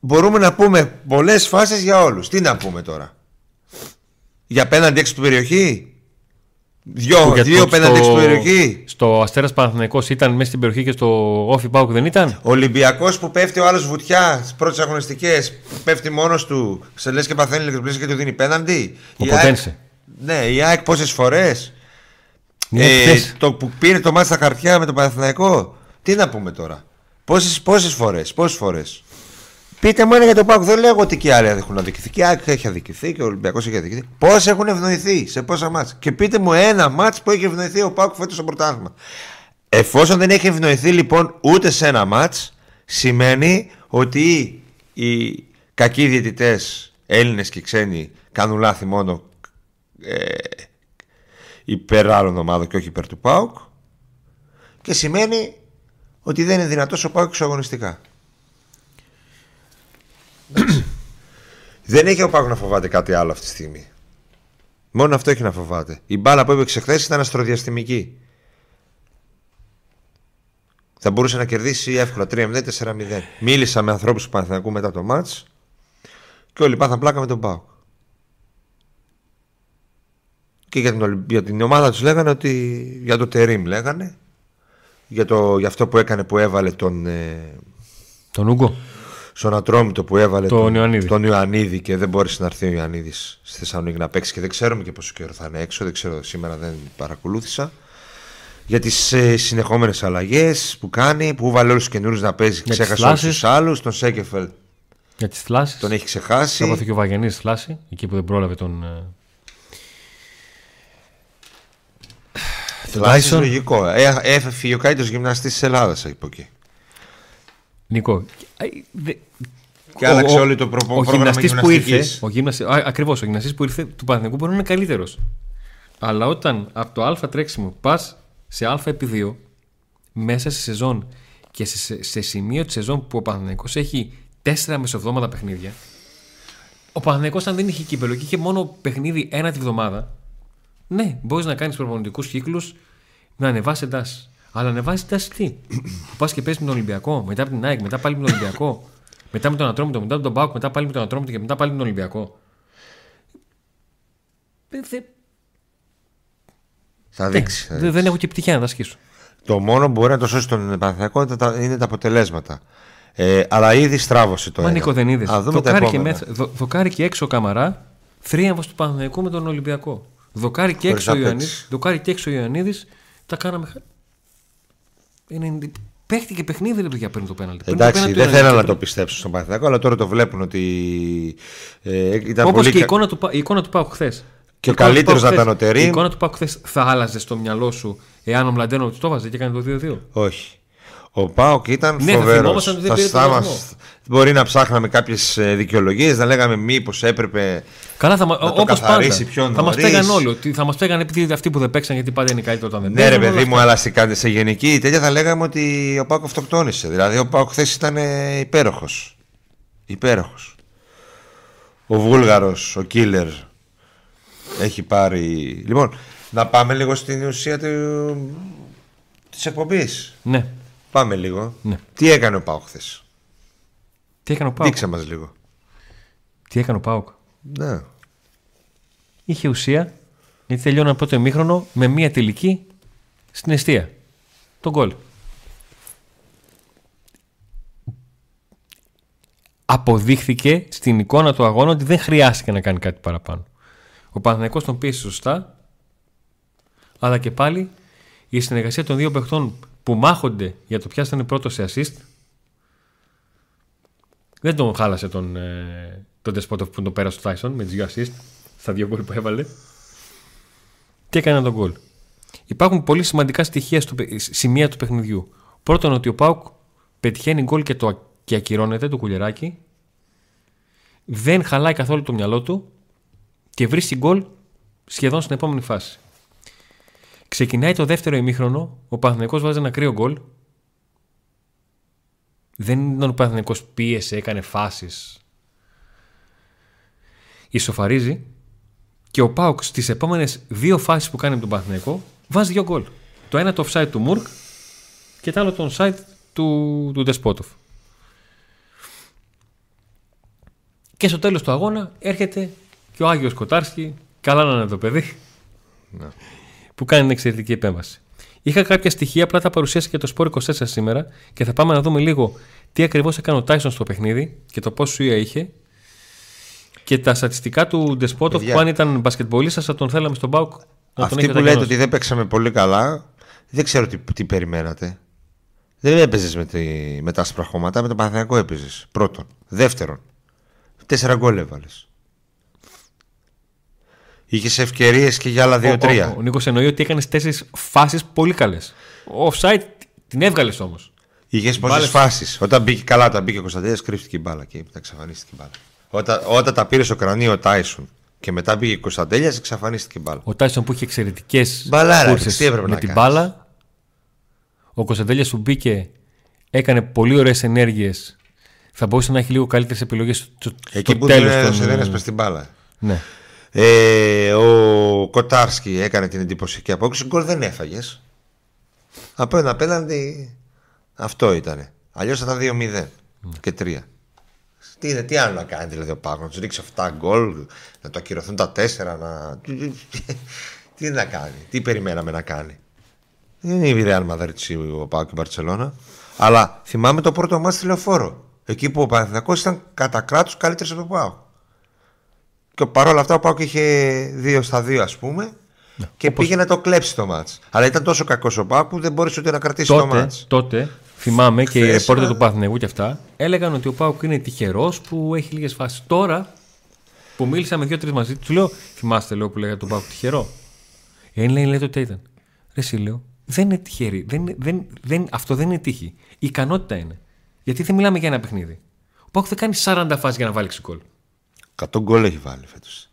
Μπορούμε να πούμε πολλές φάσεις για όλους Τι να πούμε τώρα; Για πέναντι έξω του περιοχή; Δυο, Για δύο το- πέναντι έξω στο- του περιοχή; Στο Αστέρας Παναθηναϊκός ήταν μέσα στην περιοχή και στο Όφι Πάουκ δεν ήταν; Ολυμπιακός που πέφτει ο άλλος βουτιά Στις πρώτες αγωνιστικές Πέφτει μόνος του Σε λες και παθαίνει ηλεκτροπλήση και του δίνει πέναντι; Ο Η ΑΕΚ- Ποτένσε. Ναι η ΑΕΚ πόσες φορές; Ναι, Ε, χθες. το που πήρε το μάτι στα χαρτιά με το Παναθηναϊκό; Τι να πούμε τώρα; Πόσες, πόσες φορές, πόσες φορές; Πείτε μου ένα για το Πάκο. Δεν λέω ότι και οι άλλοι έχουν αδικηθεί. Και η ΑΕΚ έχει αδικηθεί και ο Ολυμπιακός έχει αδικηθεί. Πόσοι έχουν ευνοηθεί, σε πόσα μάτς. Και πείτε μου ένα μάτς που έχει ευνοηθεί ο Πάκο φέτος στο πρωτάθλημα. Εφόσον δεν έχει ευνοηθεί λοιπόν ούτε σε ένα μάτς, σημαίνει ότι οι κακοί διαιτητές, Έλληνες και ξένοι, κάνουν λάθη μόνο ε, υπέρ άλλων ομάδων και όχι υπέρ του ΠΑΟΚ και σημαίνει ότι δεν είναι δυνατός ο ΠΑΟΚ εξωαγωνιστικά. Εντάξει. δεν έχει ο ΠΑΟΚ να φοβάται κάτι άλλο αυτή τη στιγμή. Μόνο αυτό έχει να φοβάται. Η μπάλα που έπαιξε χθες ήταν αστροδιαστημική. Θα μπορούσε να κερδίσει εύκολα 3-0, 4-0. Μίλησα με ανθρώπους του Παναθηναϊκού μετά το μάτς και όλοι πάθαν πλάκα με τον ΠΑΟΚ. Και για την, Ολυμπ- για την ομάδα τους λέγανε ότι για το Τερίμ λέγανε για, το, για αυτό που έκανε που έβαλε τον ε, Τον Ούγκο. Στον Ατρόμητο που έβαλε Τον τον, Ιωαννίδη. τον Ιωαννίδη και δεν μπόρεσε να έρθει ο Ιωαννίδης στη Θεσσαλονίκη να παίξει και δεν ξέρουμε και πόσο καιρό θα είναι έξω δεν ξέρω σήμερα δεν παρακολούθησα για τις ε, συνεχόμενες αλλαγές που κάνει που βάλε όλους τους καινούριους να παίζει Για τις ξέχασε όλους θλάσσες. τους άλλους τον Σέκεφελ Για τις θλάσεις. τον έχει ξεχάσει Έπαθε και ο Βαγενής θλάση, εκεί που δεν πρόλαβε τον. ε, τον Θλάσσης Tyson. λογικό ε, έφυγε ο καλύτερος γυμναστής της Ελλάδας από εκεί Νικό. ε, δε- Και άλλαξε όλο το προπο- ο πρόγραμμα γυμναστής που ήρθε, γυμναστικής. ο γυμναστη, α, ακριβώς, ο γυμναστής που ήρθε του Παναθηναϊκού μπορεί να είναι καλύτερος. Αλλά όταν από το α τρέξιμο πας σε α επί 2 μέσα σε σεζόν και σε, σε, σε σημείο της σεζόν που ο Παναθηναϊκός έχει τέσσερα μεσοβδόματα παιχνίδια ο Παναθηναϊκός αν δεν είχε κύπελο και είχε μόνο παιχνίδι ένα τη βδομάδα ναι, μπορείς να κάνεις προπονητικούς κύκλους να ανεβάσει εντάσεις. Αλλά ανεβάσει εντάσει τι. που πας και παίζεις με τον Ολυμπιακό, μετά από την ΑΕΚ, μετά πάλι με τον Ολυμπιακό, μετά με τον Ατρόμητο, μετά με τον Μπάουκ, μετά πάλι με τον Ατρόμητο και μετά πάλι με τον Ολυμπιακό. Δεν, δεν, θα δείξει, θα δεν, δεν έχω και πτυχία να τα ασκήσω. Το μόνο που μπορεί να το σώσεις τον Παναθηναϊκό είναι τα- είναι τα αποτελέσματα. Ε, αλλά ήδη στράβωσε το Μα ένα. Νίκο δεν είδες. Α, δούμε τα Δοκάρει, και επόμενα. μέσα- δο- δοκάρει και έξω ο Καμαρά, θρίαμβος του Παναθηναϊκού με τον Ολυμπιακό. Δοκάρει και Χωρίς έξω ο να Ιωαννίδη. παίξεις. Δοκάρει και έξω ο Ιωαννίδης. Τα κάναμε. Χα- Είναι... Παίχτηκε παιχνίδι ρε παιδιά πριν το πέναλτι. Πριν το Εντάξει, πέναλτι δεν του θέλω να Ιωαννίδη. το πιστέψω στον Παναθηναϊκό, αλλά τώρα το βλέπουν ότι ε, ήταν Όπως πολύ και η κα- εικόνα του, Πα- η εικόνα του Πάουκ χθες. Και ο καλύτερος να ήταν ο Τερίμ. Η εικόνα του Πάουκ χθες θα άλλαζε στο μυαλό σου εάν ο Μλαντένο το βάζε και έκανε το 2-2. Όχι. Ο Πάοκ ήταν Ναι, θα φοβερός. θυμόμασταν ότι δεν πήρε τον στάμας- βαθμό. Μπορεί να ψάχναμε κάποιες δικαιολογίες, να λέγαμε μήπως έπρεπε. Καλά, θα, μα- το όπως πάντα. καθαρίσει πιο θα μας νωρίς. πήγαν όλοι. Ότι θα μας πήγαν επειδή αυτοί που δεν παίξαν γιατί πάντα είναι καλύτερο όταν δεν Ναι, ρε παίζουν, όλα παιδί μου, αυτά. αλλά σε, κα- σε γενική τέτοια θα λέγαμε ότι ο Πάοκ αυτοκτόνησε. Δηλαδή, ο Πάοκ χθες ήταν υπέροχος. Υπέροχος. Ο Βούλγαρος, ο Κίλερ, έχει πάρει. Λοιπόν, να πάμε λίγο στην ουσία του... της εκπομπής. Ναι. Πάμε λίγο. Ναι. Τι έκανε ο Πάοκ χθες; Τι έκανε ο Πάουκ. Δείξε μας λίγο. Τι έκανε ο Πάουκ. Ναι. Είχε ουσία γιατί τελειώναν πρώτο ημίχρονο με μία τελική στην αιστεία. Τον γκολ. Αποδείχθηκε στην εικόνα του αγώνα ότι δεν χρειάστηκε να κάνει κάτι παραπάνω. Ο Παναθηναϊκός τον πίεσε σωστά, αλλά και πάλι η συνεργασία των δύο παιχτών που μάχονται για το ποια θα είναι πρώτο σε assist δεν τον χάλασε τον, ε, τον Despotov που τον πέρασε ο Tyson με τις δύο assist. στα δύο γκολ που έβαλε. Και έκανε τον γκολ. Υπάρχουν πολύ σημαντικά στοιχεία στο, σημεία του παιχνιδιού. Πρώτον, ότι ο Πάουκ πετυχαίνει γκολ και, το, και ακυρώνεται το κουλεράκι. Δεν χαλάει καθόλου το μυαλό του και βρίσκει γκολ σχεδόν στην επόμενη φάση. Ξεκινάει το δεύτερο ημίχρονο, ο Παναθηναϊκός βάζει ένα κρύο γκολ. Δεν ήταν ο Παναθηναϊκός πίεσε, έκανε φάσεις. Ισοφαρίζει και ο Πάουκ στις επόμενες δύο φάσεις που κάνει με τον Παναθηναϊκό βάζει δύο γκολ. Το ένα το offside του Μουρκ και το άλλο το onside του, του Δεσπότοφ. Και στο τέλος του αγώνα έρχεται και ο Άγιος Κοτάρσκι, καλά να είναι το παιδί, Ναι. Που κάνει την εξαιρετική επέμβαση. Είχα κάποια στοιχεία, απλά τα παρουσίασα και το Σπόρ 24 σήμερα και θα πάμε να δούμε λίγο τι ακριβώς έκανε ο Τάισον στο παιχνίδι και το πόσο σουία είχε και τα στατιστικά του Ντεσπότοφ Παιδιά. που αν ήταν μπασκετμπολίστας θα τον θέλαμε στον Μπάουκ να τον Αυτοί έχει που λέτε μετακινώσει. ότι δεν παίξαμε πολύ καλά, δεν ξέρω τι, τι περιμένατε. Δεν έπαιζες με, τη, με τα άσπρα χώματα, με τον Παναθηναϊκό έπαιζες. Πρώτον. Δεύτερον, τέσσερα γκολ έβαλες. Είχες ευκαιρίες και για άλλα Ο, ο, δύο-τρία. ο Νίκος εννοεί ότι έκανες τέσσερις φάσεις πολύ καλές. Ο offside την έβγαλες όμως. Είχες πόσες μπάλες- φάσεις. Όταν μπήκε καλά, όταν μπήκε ο Κωνσταντέλια, κρύφτηκε η μπάλα και μετά εξαφανίστηκε η μπάλα. Όταν, όταν τα πήρε στο κρανίο ο Τάισον και μετά μπήκε ο Κωνσταντέλιας, εξαφανίστηκε η μπάλα. Ο Τάισον που είχε εξαιρετικές Μπαλάρα, κούρσες τι έπρεπε με να την κάνεις. μπάλα. Ο Κωνσταντέλιας που μπήκε έκανε πολύ ωραίες ενέργειες. Θα μπορούσε να έχει λίγο καλύτερες επιλογές στο, στο Εκεί που τέλος δεν των- συνένε πε την μπάλα. Ναι. Ε, ο Κοτάρσκι έκανε την εντυπωσιακή απόκριση. Γκολ δεν έφαγες. Από ένα απέναντι αυτό ήταν. Αλλιώς θα ήταν 2-0 και 3. Τι, είναι, τι άλλο να κάνει δηλαδή ο Πάκο, να του ρίξει 7 γκολ, να το ακυρωθούν τα 4, να. τι να κάνει, τι περιμέναμε να κάνει. Δεν είναι η Real Madrid ο Πάο και η Μπαρσελόνα. Αλλά θυμάμαι το πρώτο μάτι στη λεωφόρο. Εκεί που ο Παναθηναϊκός ήταν κατά κράτος καλύτερος από τον Πάο. Και παρόλα αυτά ο Πάοκ είχε 2 στα 2 ας πούμε και πήγε να το κλέψει το μάτς. Αλλά ήταν τόσο κακός ο Πάοκ που δεν μπόρεσε ούτε να κρατήσει το Τότε, μάτς. τότε θυμάμαι και οι Χθες, ρεπόρτερ α. του Παθηνεγού και αυτά έλεγαν ότι ο Πάουκ είναι τυχερός που έχει λίγες φάσεις. Τώρα που μίλησα με δύο-τρει μαζί του, λέω: Θυμάστε λέω, που λέγατε τον Πάουκ τυχερό. Ε, λέει, λέει τότε ήταν. Ρε, εσύ λέω, δεν είναι τυχερή. Δεν, είναι- δεν, δεν, αυτό δεν είναι τύχη. Η ικανότητα είναι. Γιατί δεν μιλάμε για ένα παιχνίδι. Ο Πάουκ δεν κάνει 40 φάσεις για να βάλει γκολ. 100 γκολ έχει βάλει φέτος.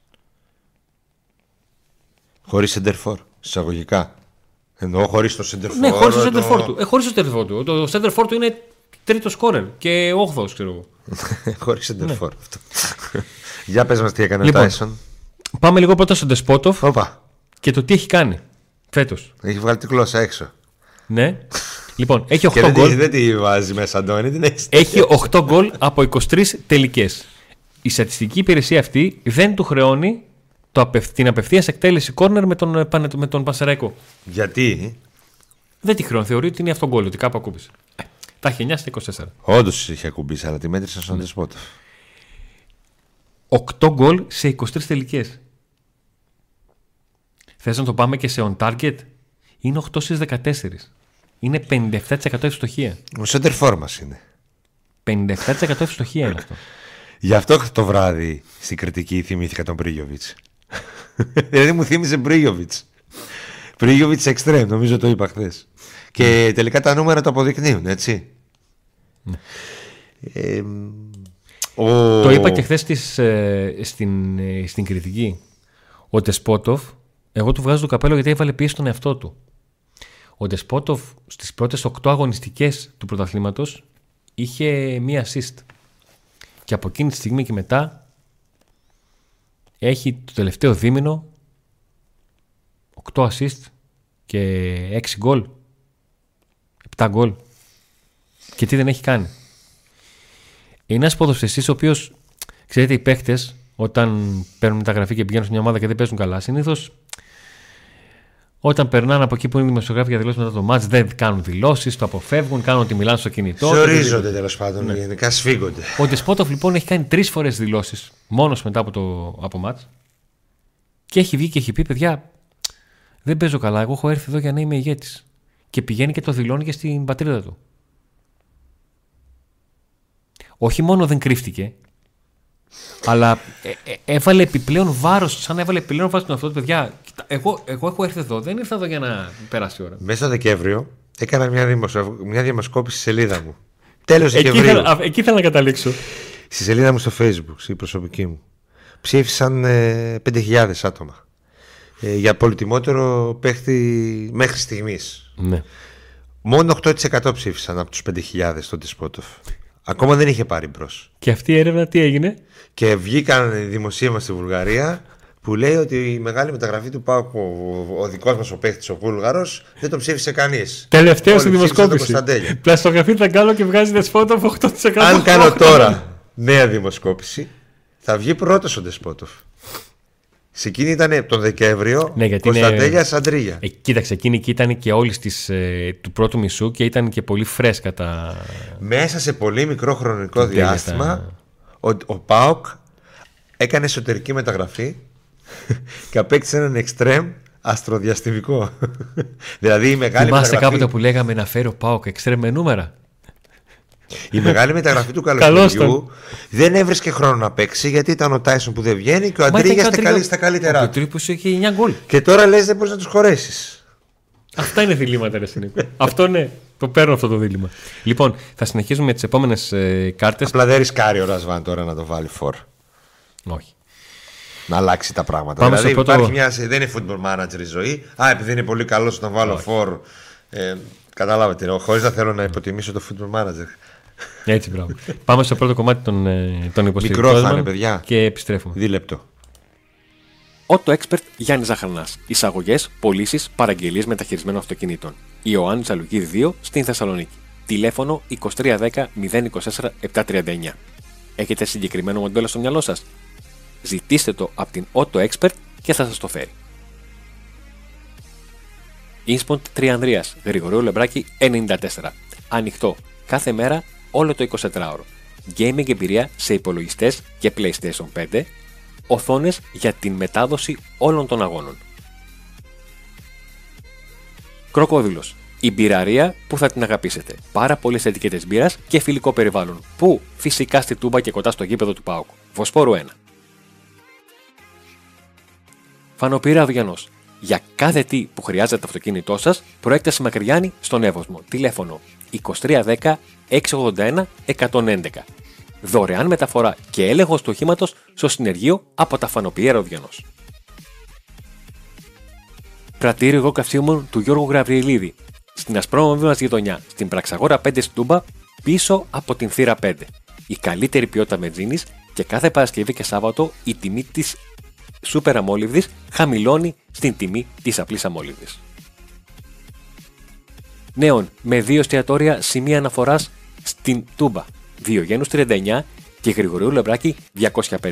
Χωρίς σεντερφόρ, εισαγωγικά. Εννοώ χωρίς το σεντερφόρ. Ναι, χωρίς το εννοώ- center for του. Ε, χωρίς το center for του. Το center for του είναι τρίτος σκόρερ και όγδοο, ξέρω εγώ. χωρίς σεντερφόρ. αυτό. Για πες μας τι έκανε Λοιπόν. ο Τάισον. Πάμε λίγο πρώτα στον Ντεσπότοφ Όπα, και το τι έχει κάνει φέτος. έχει βγάλει τη γλώσσα έξω. Ναι. λοιπόν, έχει 8 Και δεν, τη- γκολ. δεν τη βάζει μέσα, Αντώνη, την έχεις. Έχει 8 γκολ από 23 τελικές. Η στατιστική υπηρεσία αυτή δεν του χρεώνει το απευ... την απευθείας εκτέλεση κόρνερ με τον, ε, Πανε- με τον Πασαραϊκό. Γιατί, Δεν τη χρεώνει. Θεωρεί ότι είναι αυτό γκολ, ότι κάπου ακούμπησε. Ε, Τα έχει 9 στα 24. όντως είχε ακουμπήσει, αλλά τη μέτρησα Ναι. στον Δεσπότο. 8 γκολ σε 23 τελικές. Θες να το πάμε και σε on target; Είναι 8 στις 14. Είναι 57% ευστοχία. Ο σεντερφόρ μας είναι. 57% ευστοχία είναι αυτό. Γι' αυτό το βράδυ στην κριτική θυμήθηκα τον Πρίγιοβιτς. δηλαδή μου θύμιζε Πρίγιοβιτς. Πρίγιοβιτς εξτρέμ, νομίζω το είπα χθες. Και τελικά τα νούμερα το αποδεικνύουν, έτσι. Ε, ο... Το είπα και χθες στην, ε, στην κριτική. Ο Τεσπότοφ, εγώ του βγάζω το καπέλο γιατί έβαλε πίεση στον εαυτό του. Ο Τεσπότοφ στις πρώτες 8 αγωνιστικές του πρωταθλήματος είχε μία assist. Και από εκείνη τη στιγμή και μετά έχει το τελευταίο δίμηνο 8 assist και 6 γκολ. 7 γκολ. Και τι δεν έχει κάνει. Είναι ένας ποδοσφαιριστής ο οποίος, ξέρετε, οι παίχτε όταν παίρνουν μεταγραφή και πηγαίνουν σε μια ομάδα και δεν παίζουν καλά, συνήθως όταν περνάνε από εκεί που είναι οι δημοσιογράφοι για δηλώσεις μετά το μάτς δεν κάνουν δηλώσεις, το αποφεύγουν, κάνουν ότι μιλάνε στο κινητό. Ζορίζονται τέλος πάντων, γενικά σφίγγονται. Ο Ντεσπότοφ λοιπόν έχει κάνει τρεις φορές δηλώσεις μόνος μετά από το από μάτς και έχει βγει και έχει πει: Παιδιά, δεν παίζω καλά. Εγώ έχω έρθει εδώ για να είμαι ηγέτης. Και πηγαίνει και το δηλώνει και στην πατρίδα του. Όχι μόνο δεν κρύφτηκε, Αλλά ε, ε, έβαλε επιπλέον βάρος, σαν να έβαλε επιπλέον βάρος στον αυτό του παιδιά. Κοίτα, εγώ, εγώ έχω έρθει εδώ, δεν ήρθα εδώ για να περάσει η ώρα. Μέσα Δεκέμβριο έκανα μια, δημοσιο... μια δημοσκόπηση στη σελίδα μου. Τέλος Εκεί Δεκεμβρίου. ήθελα, α, εκεί ήθελα να καταλήξω. Στη σελίδα μου στο Facebook, στη προσωπική μου. Ψήφισαν ε, 5.000 άτομα. Ε, για πολυτιμότερο παίχτη μέχρι στιγμής. Ναι. Μόνο 8% ψήφισαν από τους 5.000 στο Τεσπότοφ. Ακόμα δεν είχε πάρει μπρος. Και αυτή η έρευνα τι έγινε; Και βγήκαν δημοσίευμα στη Βουλγαρία που λέει ότι η μεγάλη μεταγραφή του Πάουκ, ο, ο δικός μας ο παίχτης, ο Βούλγαρος, δεν τον ψήφισε κανείς. Τελευταίο στη Όλοι ψήφισαν τον δημοσκόπηση. Κωνσταντέλια. Πλαστογραφή θα κάνω και βγάζει δεσπότο από 8%. Αν κάνω τώρα νέα δημοσκόπηση, θα βγει πρώτος ο Ντεσπότοφ. Σε εκείνη ήταν τον Δεκέμβριο Ναι, γιατί είναι- Κωνσταντέλια Αντρίγια. Ε, κοίταξε, εκείνη και ήταν και όλης της, ε, του πρώτου μισού και ήταν και πολύ φρέσκα τα. Μέσα σε πολύ μικρό χρονικό Τον τέλεια διάστημα, τα- ο, ο Πάοκ έκανε εσωτερική μεταγραφή και απέκτησε έναν εξτρέμ αστροδιαστημικό. δηλαδή η μεγάλη Θυμάστε μεταγραφή, κάποτε που λέγαμε να φέρει ο Πάοκ εξτρέμ με νούμερα; Η μεγάλη μεταγραφή του Καλώς καλοκαιριού δεν έβρισκε χρόνο να παίξει γιατί ήταν ο Τάισον που δεν βγαίνει και ο Μα Αντρίγια ήταν στα, και ο καλύ, Αντρίγια- στα καλύτερά Ο του. τρίπος είχε 9 γκολ. Και τώρα λες δεν μπορείς να τους χωρέσεις. Αυτά είναι διλήμματα, ρε Σινίκο. αυτό ναι, το παίρνω αυτό το δίλημα. Λοιπόν, θα συνεχίσουμε με τις επόμενες ε, κάρτες. Απλά δεν ρισκάρει ο Ρασβάν τώρα να το βάλει φόρ. Όχι. Να αλλάξει τα πράγματα. Πάμε δηλαδή στο πρώτο- υπάρχει μια, δεν είναι football manager η ζωή. Α, επειδή είναι πολύ καλός να βάλω φόρ. Ε, καταλάβετε, χωρίς να θέλω να υποτιμήσω το football manager. Έτσι, μπράβο. Πάμε στο πρώτο κομμάτι των, ε, των υποστηρικτών. Μικρό θα μας είναι, παιδιά. Και επιστρέφουμε. Δίλεπτο. Auto Expert Γιάννη Ζαχαρνάς. Εισαγωγές, πωλήσεις, παραγγελίες μεταχειρισμένων αυτοκινήτων. Ιωάννη Ζαλουκίδη 2 στην Θεσσαλονίκη. Τηλέφωνο 2310 024 739. Έχετε συγκεκριμένο μοντέλο στο μυαλό σας; Ζητήστε το από την Auto Expert και θα σας το φέρει. Ινσποντ Τριανδρίας, Γρηγορίου Λεμπράκη 94. Ανοιχτό κάθε μέρα όλο το 24ωρο. Gaming εμπειρία σε υπολογιστές και PlayStation 5. Οθόνες για την μετάδοση όλων των αγώνων. Κροκόδηλος. Η μπειραρία που θα την αγαπήσετε. Πάρα πολλές ετικέτες μπύρας και φιλικό περιβάλλον. Που φυσικά στη τούμπα και κοντά στο γήπεδο του Πάουκ. Βοσπόρου 1. Φανοπύρα Αυγιανός. Για κάθε τι που χρειάζεται το αυτοκίνητό σας, προέκταση Μακριάνη στον Εύωσμο. Τηλέφωνο 2310 681 111. Δωρεάν μεταφορά και έλεγχος του οχήματος στο συνεργείο από τα Φανοπιέρα Αυγιανό. Πρατήριο εγώ καυσίμων του Γιώργου Γραβριελίδη. Στην ασπρόμαυρη μας γειτονιά, στην Πραξαγόρα 5 στην Τούμπα, πίσω από την θύρα 5. Η καλύτερη ποιότητα βενζίνη και κάθε Παρασκευή και Σάββατο η τιμή της σούπερ αμόλυβδης χαμηλώνει στην τιμή της απλής αμόλυβδης. Νέων με δύο εστιατόρια σημεία αναφοράς στην Τούμπα. Διογένου 39 και Γρηγορίου Λεμπράκη 205.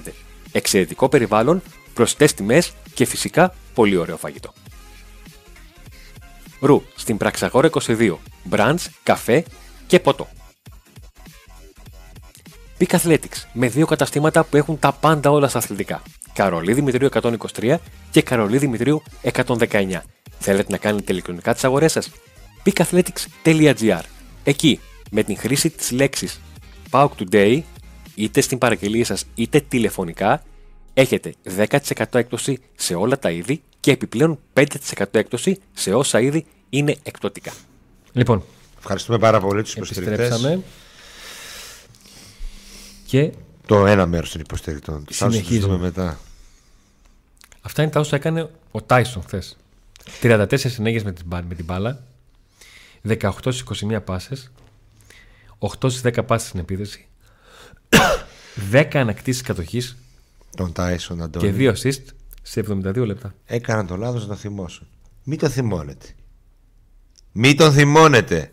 Εξαιρετικό περιβάλλον, προσιτές τιμές και φυσικά πολύ ωραίο φαγητό. Ρου στην Πραξαγόρα 22. Μπραντς, καφέ και ποτό. Peak Athletics με δύο καταστήματα που έχουν τα πάντα όλα στα αθλητικά. Καρολί Δημητρίου 123 και Καρολί Δημητρίου 119. Θέλετε να κάνετε ηλεκτρονικά τις αγορές σας; peakathletics.gr Εκεί, με την χρήση της λέξης PAUK Today, είτε στην παραγγελία σας είτε τηλεφωνικά, έχετε 10% έκπτωση σε όλα τα είδη και επιπλέον 5% έκπτωση σε όσα είδη είναι εκπτωτικά. Λοιπόν, Ευχαριστούμε πάρα πολύ τους υποστηρικτές. Επιστρέψαμε. Και Το ένα μέρος των υποστηρικτών. Θα τους Συνεχίζουμε. δούμε μετά. αυτά είναι τα όσα έκανε ο Τάισον χθες. 34 συνέγειε με, την μπα- με την μπάλα, 18 στις 21 πάσες, 8 στις 10 πάσες στην επίδεση, 10 ανακτήσεις κατοχής Τον Τάισον Αντώνη. και 2 assist σε 72 λεπτά. Έκαναν το λάθος να το θυμώσουν. Μην το θυμώνετε. Μην τον θυμώνετε.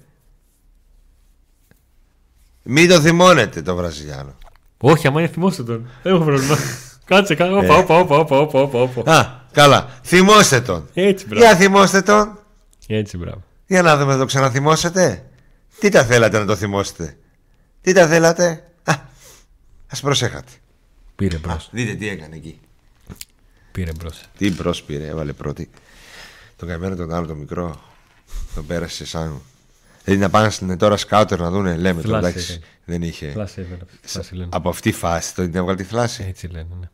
Μην τον θυμώνετε τον Βραζιλιάνο. Όχι, άμα είναι θυμόστε τον. Δεν έχω πρόβλημα. Κάτσε, κάτσε. Όπα, όπα, όπα, όπα, όπα, όπα, όπα. Α, καλά. Θυμώστε τον. Έτσι, μπράβο. Για θυμώστε τον. Έτσι, μπράβο. Για να δούμε, το ξαναθυμώσετε. Τι τα θέλατε να το θυμώσετε. Τι τα θέλατε. Α, ας προσέχατε. Πήρε μπρος. Δείτε τι έκανε εκεί. Πήρε μπρος. Τι μπρος πήρε, έβαλε πρώτη. Τον καημένο τον άλλο το μικρό. Τον πέρασε σαν Δηλαδή να πάνε στην τώρα σκάουτερ να δουν, λέμε τώρα Θλάση εντάξει. Έκανε. Δεν είχε. Θλάση έβγαλε. Θλάση λένε. Από αυτή τη φάση το την έβγαλε τη θλάση. Έτσι λένε, ναι.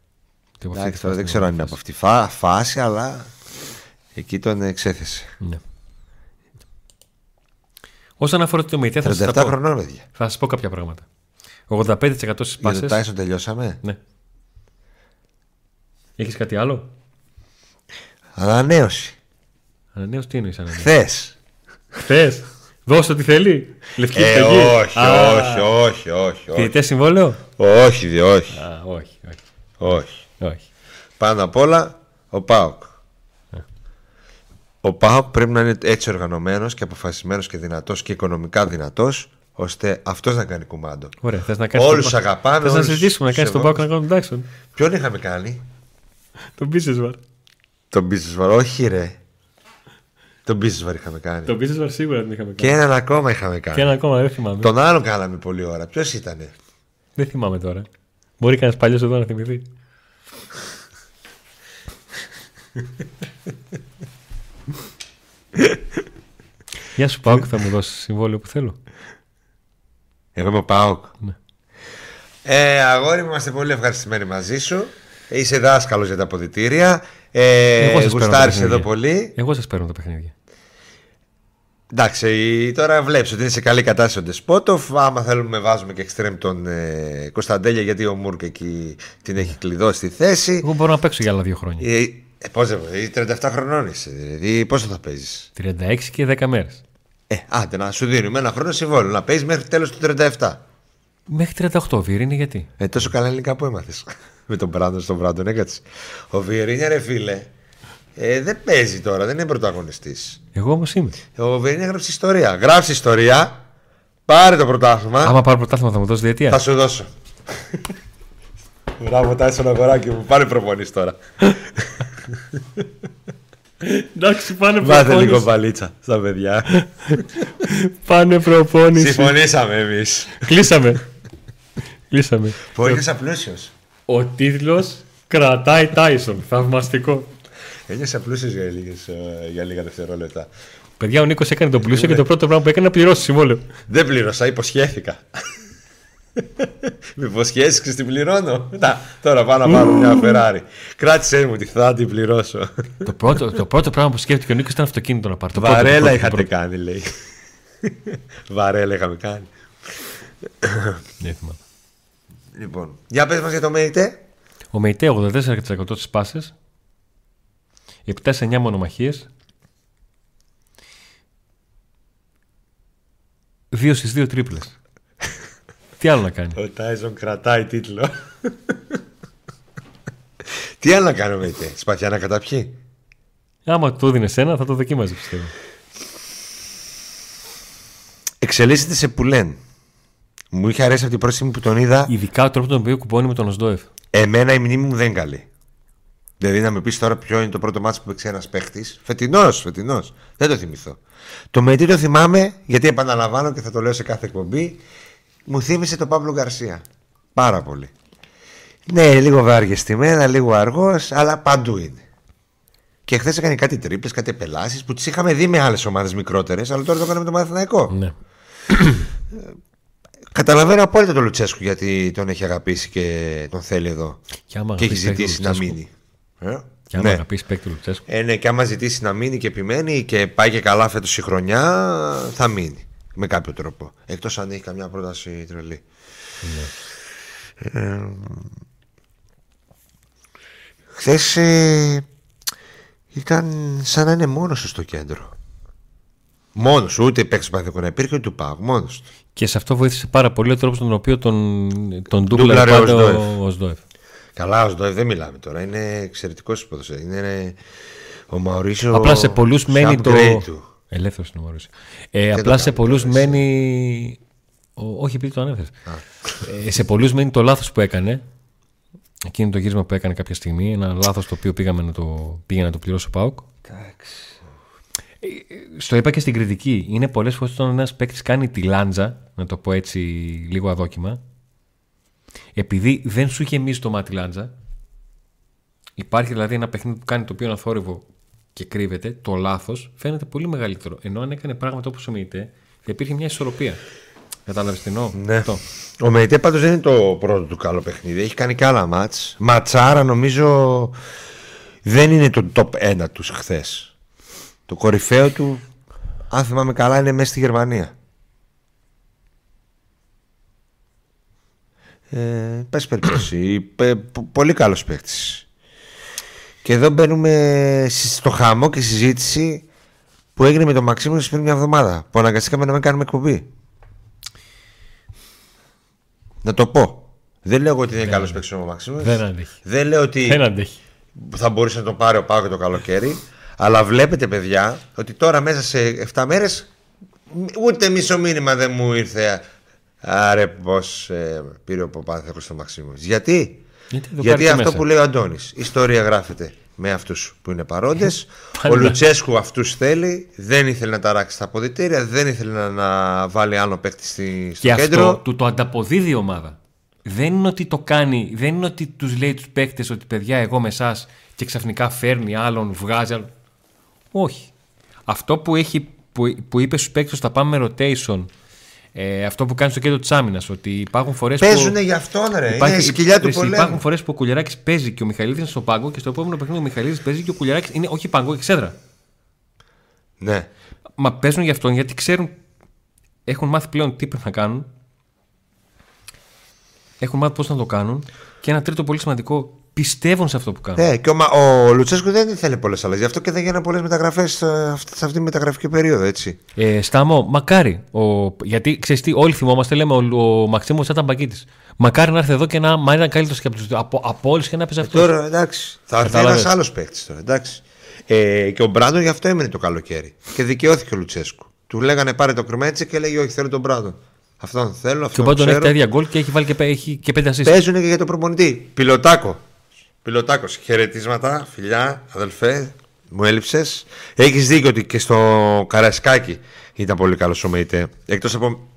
Και από αυτή Εντάξει, τη τώρα φάση δεν ξέρω αν είναι φάση. από αυτή τη φά- φάση, αλλά εκεί τον εξέθεσε. Ναι. Όσον αφορά το μυητέ, θα 37 σα πω. χρονών, παιδιά. Θα σας πω κάποια πράγματα. 85% στις Για το πάσες. Tyson τελειώσαμε. Ναι. Έχεις κάτι άλλο; Ανανέωση. Ανανέωση, τι εννοείς ανανέωση; Χθες. Χθες. Δώσε ό,τι θέλει. Λευκή Ε, επιταγή. όχι, Α, όχι, όχι, όχι, όχι. Φοιτητές συμβόλαιο; Όχι, δι- όχι, Α, όχι, όχι. όχι. όχι. Πάνω απ' όλα ο Πάοκ. Ο Πάοκ πρέπει να είναι έτσι οργανωμένος και αποφασισμένος και δυνατός και οικονομικά δυνατός ώστε αυτός να κάνει κουμάντο. Ωραία, θες να κάνεις. Όλους αγαπάμε, Θες να όλους συζητήσουμε να κάνεις τον σεβόμαστε. Πάουκ να κάνει τον Τάξον. Ποιον είχαμε κάνει, Τον Μπίσεσβαρ. τον Business όχι ρε. Τον Business είχαμε κάνει. Τον Μπίσεσβαρ σίγουρα την είχαμε Και κάνει. έναν ακόμα είχαμε κάνει. Και ένα ακόμα δεν θυμάμαι. Τον άλλον κάναμε πολλή ώρα. Ποιος ήτανε; Δεν θυμάμαι τώρα. Μπορεί κανένα παλιός εδώ να θυμηθεί. Γεια σου Πάουκ, θα μου δώσεις συμβόλαιο που θέλω. Εγώ είμαι ο Πάοκ. Ναι. Ε, αγόρι μου, είμαστε πολύ ευχαριστημένοι μαζί σου. Είσαι δάσκαλος για τα αποδητήρια. Ε, Εγώ σας παίρνω τα Γουστάρεις παιχνίδια. εδώ πολύ. Εγώ σας παίρνω τα παιχνίδια. Εντάξει, τώρα βλέπεις ότι είναι σε καλή κατάσταση ο Ντεσπότοφ. Άμα θέλουμε, βάζουμε και εξτρέμ τον ε, Κωνσταντέλια γιατί ο Μούρκ εκεί την έχει κλειδώσει στη θέση. Εγώ μπορώ να παίξω για άλλα δύο χρόνια. Ε, ε, πώς δεν μπορεί, 37 χρονών είσαι. Δηλαδή, πόσο θα παίζεις; 36 και 10 μέρες. Ε, άντε να σου δίνουμε ένα χρόνο συμβόλαιο να παίζεις μέχρι τέλος του 37. Μέχρι 38 Βιερίνη γιατί; Ε, τόσο καλά ελληνικά που έμαθες. Με τον Μπράντον στον Μπράντον, έκατσε. Ο Βιερίνια, ρε φίλε, ε, δεν παίζει τώρα, δεν είναι πρωταγωνιστής. Εγώ όμως είμαι. Ο Βιερίνια γράψει ιστορία. Γράψει ιστορία, πάρε το πρωτάθλημα, Άμα πάρω πρωτάθλημα θα μου δώσεις θα διετία. σου δώσω. Μπράβο, Τάισον αγοράκι μου, πάρε προπονή τώρα. Εντάξει, πάνε Βάθε λίγο μπαλίτσα στα παιδιά. Πάνε προπόνηση. Συμφωνήσαμε εμείς. Κλείσαμε. Κλείσαμε. Που είσαι πλούσιο. Ο τίτλος κρατάει Τάισον. Θαυμαστικό. Ένιωσα πλούσιος για, λίγες, ε, για λίγα δευτερόλεπτα. Παιδιά, ο Νίκος έκανε τον πλούσιο και το πρώτο πράγμα που έκανε να πληρώσει συμβόλαιο. Δεν πλήρωσα, υποσχέθηκα. Με υποσχέσεις και την πληρώνω. Να, τώρα πάω να πάρω μια Ferrari. Κράτησέ μου τη θα την πληρώσω. το, πρώτο, το πρώτο πράγμα που σκέφτηκε ο Νίκος ήταν αυτοκίνητο να πάρει. Το πρώτο, το Βαρέλα πρώτο, το είχατε πρώτο. κάνει, λέει. Βαρέλα είχαμε κάνει. Δεν θυμάμαι. Λοιπόν, για πες μας για το ΜΕΙΤΕ. Ο Μεϊτέ 84% στις πάσες. 7 σε 9 μονομαχίες. 2 στις 2 τρίπλες. Τι άλλο να κάνει; Ο Τάιζον κρατάει τίτλο. Τι άλλο να κάνω ΜΕΙΤΕ. Σπαθιά να καταπιεί; Άμα το έδινε ένα, θα το δοκίμαζε πιστεύω. Εξελίσσεται σε πουλέν. Μου είχε αρέσει από την πρώτη στιγμή που τον είδα. Ειδικά ο τρόπο τον οποίο κουμπώνει με τον Οσδόεφ. Εμένα η μνήμη μου δεν είναι καλή. Δηλαδή να με πεις τώρα ποιο είναι το πρώτο μάτσο που παίξει ένας παίχτης. Φετινός, φετινός. Δεν το θυμηθώ. Το μετή το θυμάμαι γιατί επαναλαμβάνω και θα το λέω σε κάθε εκπομπή. Μου θύμισε τον Παύλο Γκαρσία. Πάρα πολύ. Ναι, λίγο βαριεστημένα, λίγο αργός, αλλά παντού είναι. Και χθες έκανε κάτι τρίπλες, κάτι επελάσεις που τις είχαμε δει με άλλες ομάδες μικρότερες, αλλά τώρα το έκανε με τον Παναθηναϊκό. Ναι. Καταλαβαίνω απόλυτα τον Λουτσέσκου γιατί τον έχει αγαπήσει και τον θέλει εδώ. Και άμα και έχει αγαπήσει παίκτη ζητήσει να Λουτσέσκου. μείνει. Ε; Και άμα ναι. αγαπήσει παίκτη του Λουτσέσκου. Ε, ναι, και άμα ζητήσει να μείνει και επιμένει και πάει και καλά φέτος η χρονιά, θα μείνει. Με κάποιο τρόπο. Εκτός αν έχει καμιά πρόταση τρελή. Ε, Χθες ε, ήταν σαν να είναι μόνος του στο κέντρο. Μόνος του, ούτε παίξει παθηκό να υπήρχε ούτε του Πάγου. Μόνος του. Και σε αυτό βοήθησε πάρα πολύ ο τρόπος τον οποίο τον, τον Ντούμπλαρε ντούμπλαρε ο πάντα Οσδόεφ. ο Οσδόεφ. Καλά, ο Σντόεφ δεν μιλάμε τώρα. Είναι εξαιρετικός ποδοσφαίρι. Είναι ο Μαουρίσιο. Απλά σε πολλούς μένει το. upgrade του. Ελεύθερος είναι ο Μαουρίσιο. Ε, το απλά σε κάνω πολλούς τώρα, μένει. Ο, όχι, επειδή το ανέφερες. Ε, σε πολλούς μένει το λάθος που έκανε. Εκείνο το γύρισμα που έκανε κάποια στιγμή. Ένα λάθος το οποίο πήγαμε να το, πήγε να το πληρώσει ο Πάουκ. Στο είπα και στην κριτική. Είναι πολλές φορές όταν ένας παίκτης κάνει τη λάντζα, να το πω έτσι λίγο αδόκιμα, επειδή δεν σου είχε εμεί το μάτι λάντζα, υπάρχει δηλαδή ένα παιχνίδι που κάνει το οποίο είναι αθόρυβο και κρύβεται, το λάθος φαίνεται πολύ μεγαλύτερο. Ενώ αν έκανε πράγματα όπως ο Μεϊτέ, υπήρχε μια ισορροπία. Κατάλαβες τι εννοώ; Ναι. Αυτό. Ο Μεϊτέ πάντως δεν είναι το πρώτο του καλό παιχνίδι. Έχει κάνει και άλλα μάτς. Ματσάρα νομίζω δεν είναι το top 1 τους χθες. Το κορυφαίο του, αν θυμάμαι καλά, είναι μέσα στη Γερμανία. Ε, πες περιπτώσει. πε- πο- πολύ καλός παίκτης. Και εδώ μπαίνουμε στη- στο χαμό και συζήτηση που έγινε με τον Μαξίμου πριν μια εβδομάδα. Που αναγκαστήκαμε να μην κάνουμε εκπομπή. Να το πω. Δεν λέω ότι δεν είναι καλός παίκτης ο Μαξίμου. Δεν αντέχει. Δεν λέω ότι Δεν αντέχει. θα μπορούσε να τον πάρει ο Πάο το καλοκαίρι. Αλλά βλέπετε, παιδιά, ότι τώρα μέσα σε 7 μέρες ούτε μισό μήνυμα δεν μου ήρθε. Άρε, πώς ε, πήρε ο Παπάθεκο στο Μαξίμου. Γιατί, Γιατί το Γιατί πάρει αυτό μέσα. που λέει ο Αντώνης. Η ιστορία γράφεται με αυτούς που είναι παρόντες. ο Πάλι να- Λουτσέσκου αυτούς θέλει. Δεν ήθελε να ταράξει τα αποδητήρια. Δεν ήθελε να, να βάλει άλλο παίκτη στη, στο Και κέντρο. αυτό του το ανταποδίδει η ομάδα. Δεν είναι ότι το κάνει, δεν είναι ότι τους λέει τους παίκτες ότι παιδιά, εγώ με εσάς και ξαφνικά φέρνει άλλον, βγάζει άλλον. Όχι. Αυτό που, έχει, που, που είπε στους παίκτες θα πάμε με rotation, ε, αυτό που κάνεις στο κέντρο της άμυνας, ότι υπάρχουν φορές που. Παίζουνε γι' αυτόν, ρε. είναι η σκυλιά του ρε, πολέμου. Υπάρχουν φορές που ο Κουλιαράκης παίζει και ο Μιχαλίδης είναι στο πάγκο και στο επόμενο παιχνίδι ο Μιχαλίδης παίζει και ο Κουλιαράκης είναι όχι πάγκο, και ξέδρα. Ναι. Μα παίζουν γι' αυτόν γιατί ξέρουν, έχουν μάθει πλέον τι πρέπει να κάνουν. Έχουν μάθει πώς να το κάνουν. Και ένα τρίτο πολύ σημαντικό, πιστεύουν σε αυτό που κάνουν. Ναι, και ο, Μα- ο Λουτσέσκου δεν ήθελε πολλές αλλαγές. Γι' αυτό και δεν γίνανε πολλές μεταγραφές σε αυτή τη μεταγραφική περίοδο, έτσι. Ε, Στάμο, μακάρι. Ο, γιατί ξέρεις τι, όλοι θυμόμαστε, λέμε ο, ο Μαξίμο ήταν μπαγκίτη. Μακάρι να έρθει εδώ και να μα ήταν καλύτερος και από, τους- από, από όλους και να παίζει αυτός. Τώρα εντάξει. Θα έρθει Κατάλαβες. ένα άλλος παίκτης τώρα. Εντάξει. Ε, και ο Μπράντον γι' αυτό έμεινε το καλοκαίρι. Και δικαιώθηκε ο Λουτσέσκου. Του λέγανε πάρε το κρυμέτσι και λέγει Όχι, θέλω τον Μπράντον. Αυτόν θέλω, Και ο αυτόν Μπάντον έχει ξέρω. τα ίδια γκολ και έχει βάλει και, πέ- έχει και πέντε assist. Παίζουν και για τον προπονητή. Πιλωτάκο. Πιλωτάκο. Χαιρετίσματα, φιλιά, αδελφέ. Μου έλειψες. Έχεις δίκιο ότι και στο Καρασκάκι ήταν πολύ καλό ο Μεϊτέ. Εκτός από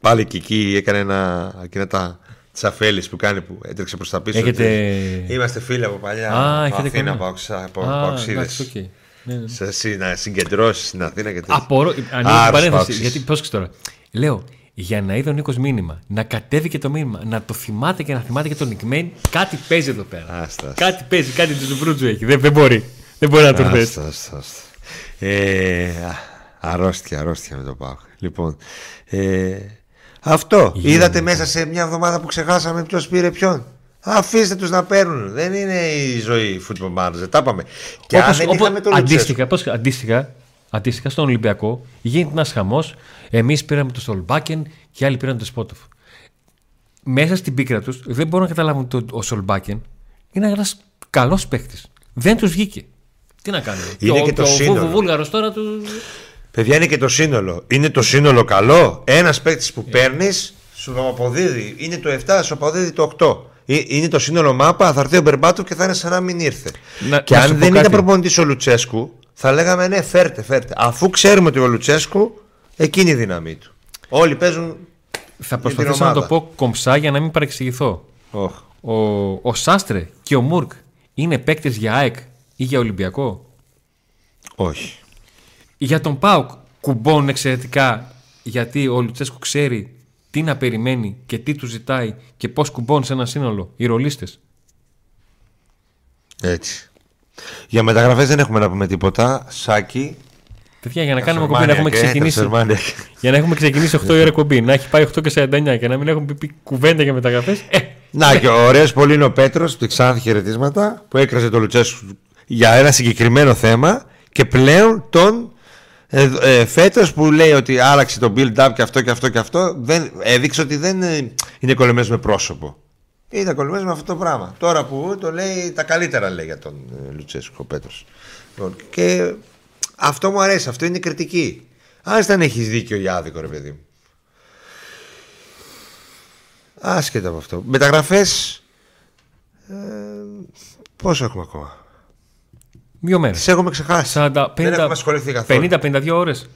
πάλι και εκεί έκανε ένα. εκείνα τα τσαφέλης που κάνει που έτρεξε προς τα πίσω. Έχετε- ότι Είμαστε φίλοι από παλιά. Α, από έχετε Αθήνα, κανένα. από, Αξα- από, Α, από Αξίδες. εντάξει, οκ. Ναι, ναι. Σε συ- να συγκεντρώσεις στην Αθήνα και τέτοια. Απορώ. Ανοίγω την Άρρωστο παρένθεση. άξις. Γιατί πρόσεξε τώρα. Λέω, για να είδε ο Νίκος μήνυμα, να κατέβει και το μήνυμα, να το θυμάται και να θυμάται και τον νικμένη, κάτι παίζει εδώ πέρα. Άστα, άστα. Κάτι παίζει, κάτι του Μπρούτζου έχει. Δεν, δεν μπορεί. Δεν μπορεί να το θέσει. Άστα, άστα, άστα. Ε, α, αρρώστια, αρρώστια με το πάω. Λοιπόν, ε, αυτό. Είδατε μέσα σε μια εβδομάδα που ξεχάσαμε ποιος πήρε ποιον. Αφήστε τους να παίρνουν. Δεν είναι η ζωή football manager. Τα είπαμε. Και αν δεν είχαμε τον Λουτσέσκου. αντίστοιχα, πώς, αντίστοιχα, αντίστοιχα, στον Ολυμπιακό γίνεται ένας χαμός. Εμείς πήραμε το Σολμπάκεν και άλλοι πήραν το Σπότοφ. Μέσα στην πίκρα τους δεν μπορούν να καταλάβουν ότι ο Σολμπάκεν είναι ένας καλός παίκτης. Δεν τους βγήκε. Τι να κάνουμε; Είναι και το σύνολο. Ο Βούλγαρος τώρα του. Παιδιά είναι και το σύνολο. Είναι το σύνολο καλό. Ένας παίκτης που παίρνεις σου αποδίδει. Είναι το 7, σου αποδίδει το 8. Ε, Είναι το σύνολο μάπα, θα έρθει ο Μπερμπάτου και θα είναι σαν να μην ήρθε. Να- και να σου αν πω δεν κάτι. ήταν προπονητής ο Λουτσέσκου, θα λέγαμε ναι, φέρτε, φέρτε. Αφού ξέρουμε ότι ο Λουτσέσκου, εκείνη η δύναμή του. Όλοι παίζουν. Θα την προσπαθήσω να το ομάδα. πω κομψά για να μην παρεξηγηθώ. Οχ. Ο, ο Σάστρε και ο Μουρκ είναι παίκτες για ΑΕΚ ή για Ολυμπιακό; Όχι. Για τον Πάουκ κουμπώνουν εξαιρετικά γιατί ο Λουτσέσκου ξέρει τι να περιμένει και τι του ζητάει και πώς κουμπώνουν σε ένα σύνολο οι ρολίστες. Έτσι. Για μεταγραφές δεν έχουμε να πούμε τίποτα. Σάκη. Παιδιά, για να κάνουμε τα κομπή να έχουμε Σερμάνια, ε, τα ξεκινήσει. Σερμάνια. Για να έχουμε ξεκινήσει 8 η ώρα κομπή, να έχει πάει 8 και 49 και να μην έχουμε πει, πει κουβέντα για μεταγραφές. Ε, Να και ο ωραίος πολύ είναι ο Πέτρος, του Ξάνθη χαιρετίσματα, που έκραζε το Λουτσέσκου για ένα συγκεκριμένο θέμα και πλέον τον ε, ε, φέτος που λέει ότι άλλαξε το build-up και αυτό και αυτό και αυτό, δεν, έδειξε ότι δεν ε, είναι κολλημένος με πρόσωπο. Ήταν κολλημένος με αυτό το πράγμα. Τώρα που το λέει, τα καλύτερα λέει για τον ε, Λουτσέσκου ο Πέτρος. Λοιπόν, και αυτό μου αρέσει, αυτό είναι κριτική. Αν δεν έχεις δίκιο ή άδικο, ρε παιδί μου. Άσχετα από αυτό. Μεταγραφές. Ε, πόσο έχουμε ακόμα; δύο μέρες. Τις έχουμε ξεχάσει. 40, 50, Δεν έχουμε ασχοληθεί καθόλου. 50-52 ώρες.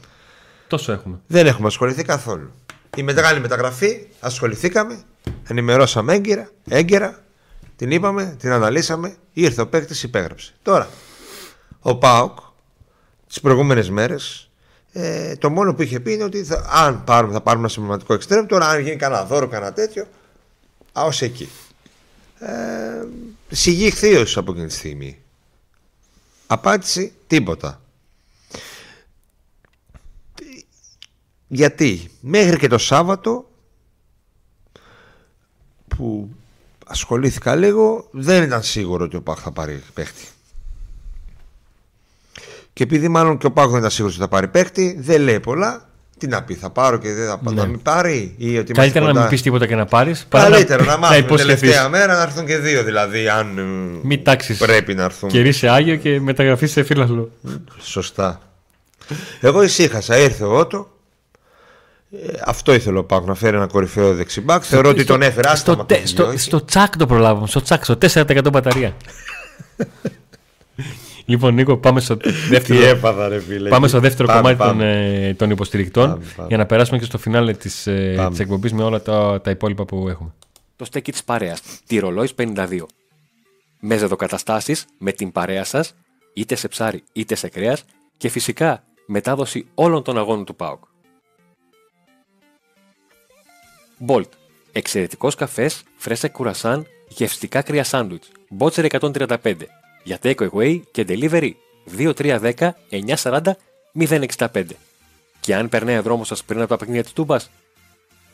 Τόσο έχουμε. Δεν έχουμε ασχοληθεί καθόλου. Η μεγάλη μεταγραφή ασχοληθήκαμε, ενημερώσαμε έγκαιρα, έγκαιρα, την είπαμε, την αναλύσαμε, ήρθε ο παίκτης, υπέγραψε. Τώρα, ο Πάοκ τις προηγούμενες μέρες Ε, το μόνο που είχε πει είναι ότι θα, αν πάρουμε, θα πάρουμε ένα συμπληρωματικό εξτρέμ, τώρα αν γίνει κανένα δώρο, κανένα τέτοιο, α, ως εκεί. Ε, σιγή χθείος από εκείνη τη στιγμή. Απάντηση τίποτα. Γιατί μέχρι και το Σάββατο που ασχολήθηκα λίγο δεν ήταν σίγουρο ότι ο Πάχ θα πάρει παίχτη. Και επειδή μάλλον και ο Πάχ δεν ήταν σίγουρος ότι θα πάρει παίχτη, δεν λέει πολλά. Τι να πει, θα πάρω και δεν θα πάρω. Ναι. Να μην πάρει ή ότι Καλύτερα να κοντά. μην πεις τίποτα και να πάρεις. Καλύτερα να μάθουμε υποσχεθείς. τελευταία μέρα να έρθουν και δύο δηλαδή αν ε, Μην τάξεις. πρέπει να έρθουν. Κερίσει Άγιο και μεταγραφείς σε φίλαθλο. Σωστά. Εγώ ησύχασα, ήρθε ο Ότο. Ε, αυτό ήθελε ο Πάκου να φέρει ένα κορυφαίο δεξιμπάκ. Θεωρώ ότι τον έφερε άσχημα. στο, τε- στο, στο τσακ το προλάβαμε. Στο τσακ, στο 4% μπαταρία. λοιπόν, Νίκο, πάμε στο δεύτερο, έπαθα, ρε φίλε. πάμε στο δεύτερο Πάμε, κομμάτι πάμε. Των, ε, των υποστηρικτών Πάμε, πάμε. για να περάσουμε και στο φινάλε της, ε, Πάμε. της εκπομπής με όλα τα, τα υπόλοιπα που έχουμε. Το στέκι της παρέας, τη Ρολόης 52. Με ζεδοκαταστάσεις με την παρέα σας, είτε σε ψάρι είτε σε κρέας και φυσικά μετάδοση όλων των αγώνων του ΠΑΟΚ. Bolt. Εξαιρετικός καφές, φρέσα κουρασάν, γευστικά κρύα σάντουιτς. Μπότσερ 135. Για take away και delivery 2310 940 065. Και αν περνάει ο δρόμος σας πριν από τα παιχνίδια της Τούμπας,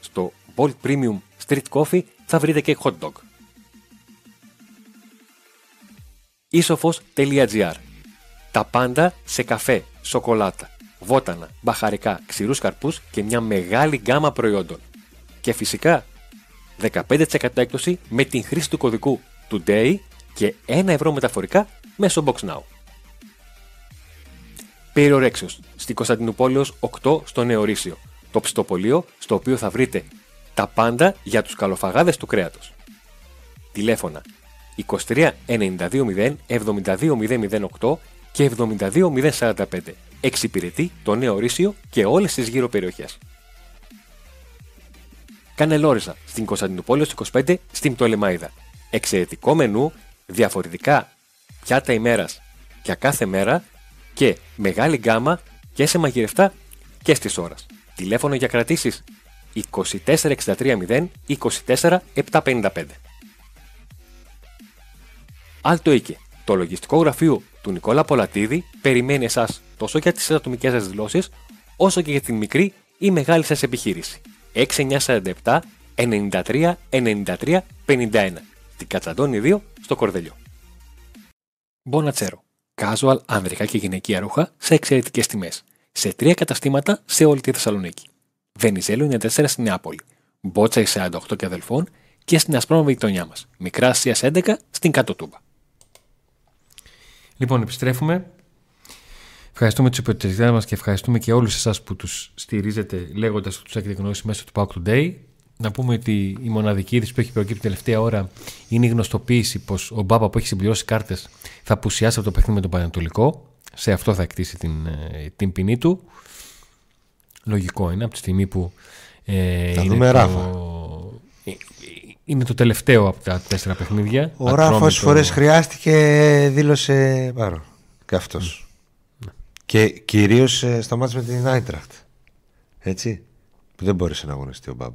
στο Bolt Premium Street Coffee θα βρείτε και hot dog. Isofos.gr Τα πάντα σε καφέ, σοκολάτα, βότανα, μπαχαρικά, ξηρούς καρπούς και μια μεγάλη γκάμα προϊόντων. Και φυσικά 15% έκπτωση με την χρήση του κωδικού TODAY και 1 ευρώ μεταφορικά μέσω BoxNow. Περιορέξεως, στην Κωνσταντινούπολεως 8 στο Νεορίσιο, το ψητοπολείο στο οποίο θα βρείτε τα πάντα για τους καλοφαγάδες του κρέατος. Τηλέφωνα 23 92 0 72 και 72 045. Εξυπηρετεί το Νέο Ορίσιο και όλες τις γύρω περιοχές. Κανελόριζα στην Κωνσταντινούπολεως 25 στην Πτολεμαίδα. Εξαιρετικό μενού, διαφορετικά πιάτα ημέρας για κάθε μέρα και μεγάλη γκάμα και σε μαγειρευτά και στις ώρας. Τηλέφωνο για κρατήσεις 2463 0 24 755. Άλτο Οίκε, το λογιστικό γραφείο του Νικόλα Πολατίδη περιμένει εσάς τόσο για τις ατομικές σας δηλώσεις, όσο και για την μικρή ή μεγάλη σας επιχείρηση. 6947 93 93 51. Την Κατσαντώνη 2 στο Κορδελιό. Μπονατσέρο. Casual ανδρικά και γυναικεία ρούχα σε εξαιρετικές τιμές. Σε τρία καταστήματα σε όλη τη Θεσσαλονίκη. Βενιζέλο 94 στην Νεάπολη. Μπότσα 48 και αδελφών και στην Ασπρόμαυρη γειτονιά μας. Μικρά Ασία 11 στην Κάτω Τούμπα. Λοιπόν, επιστρέφουμε. Ευχαριστούμε τους υποστηρικτέ μας και ευχαριστούμε και όλους εσάς που τους στηρίζετε λέγοντας ότι τους έχετε γνωρίσει μέσω του Pauk Today. Να πούμε ότι η μοναδική είδηση που έχει προκύψει τελευταία ώρα είναι η γνωστοποίηση πως ο Μπάμπα που έχει συμπληρώσει κάρτες θα απουσιάσει από το παιχνίδι με τον Πανατολικό. Σε αυτό θα εκτίσει την, ε, την ποινή του. Λογικό είναι από τη στιγμή που. Ε, Θα είναι δούμε το- Ράφα. ε, ε, Είναι το τελευταίο από τα τέσσερα παιχνίδια. Ο Ράφα Ατρόμητο- φορές χρειάστηκε, δήλωσε πάρω. Και αυτός. Και κυρίως στο μάτς με την Άιντραχτ. Έτσι. Που δεν μπόρεσε να αγωνιστεί ο Μπάμπα.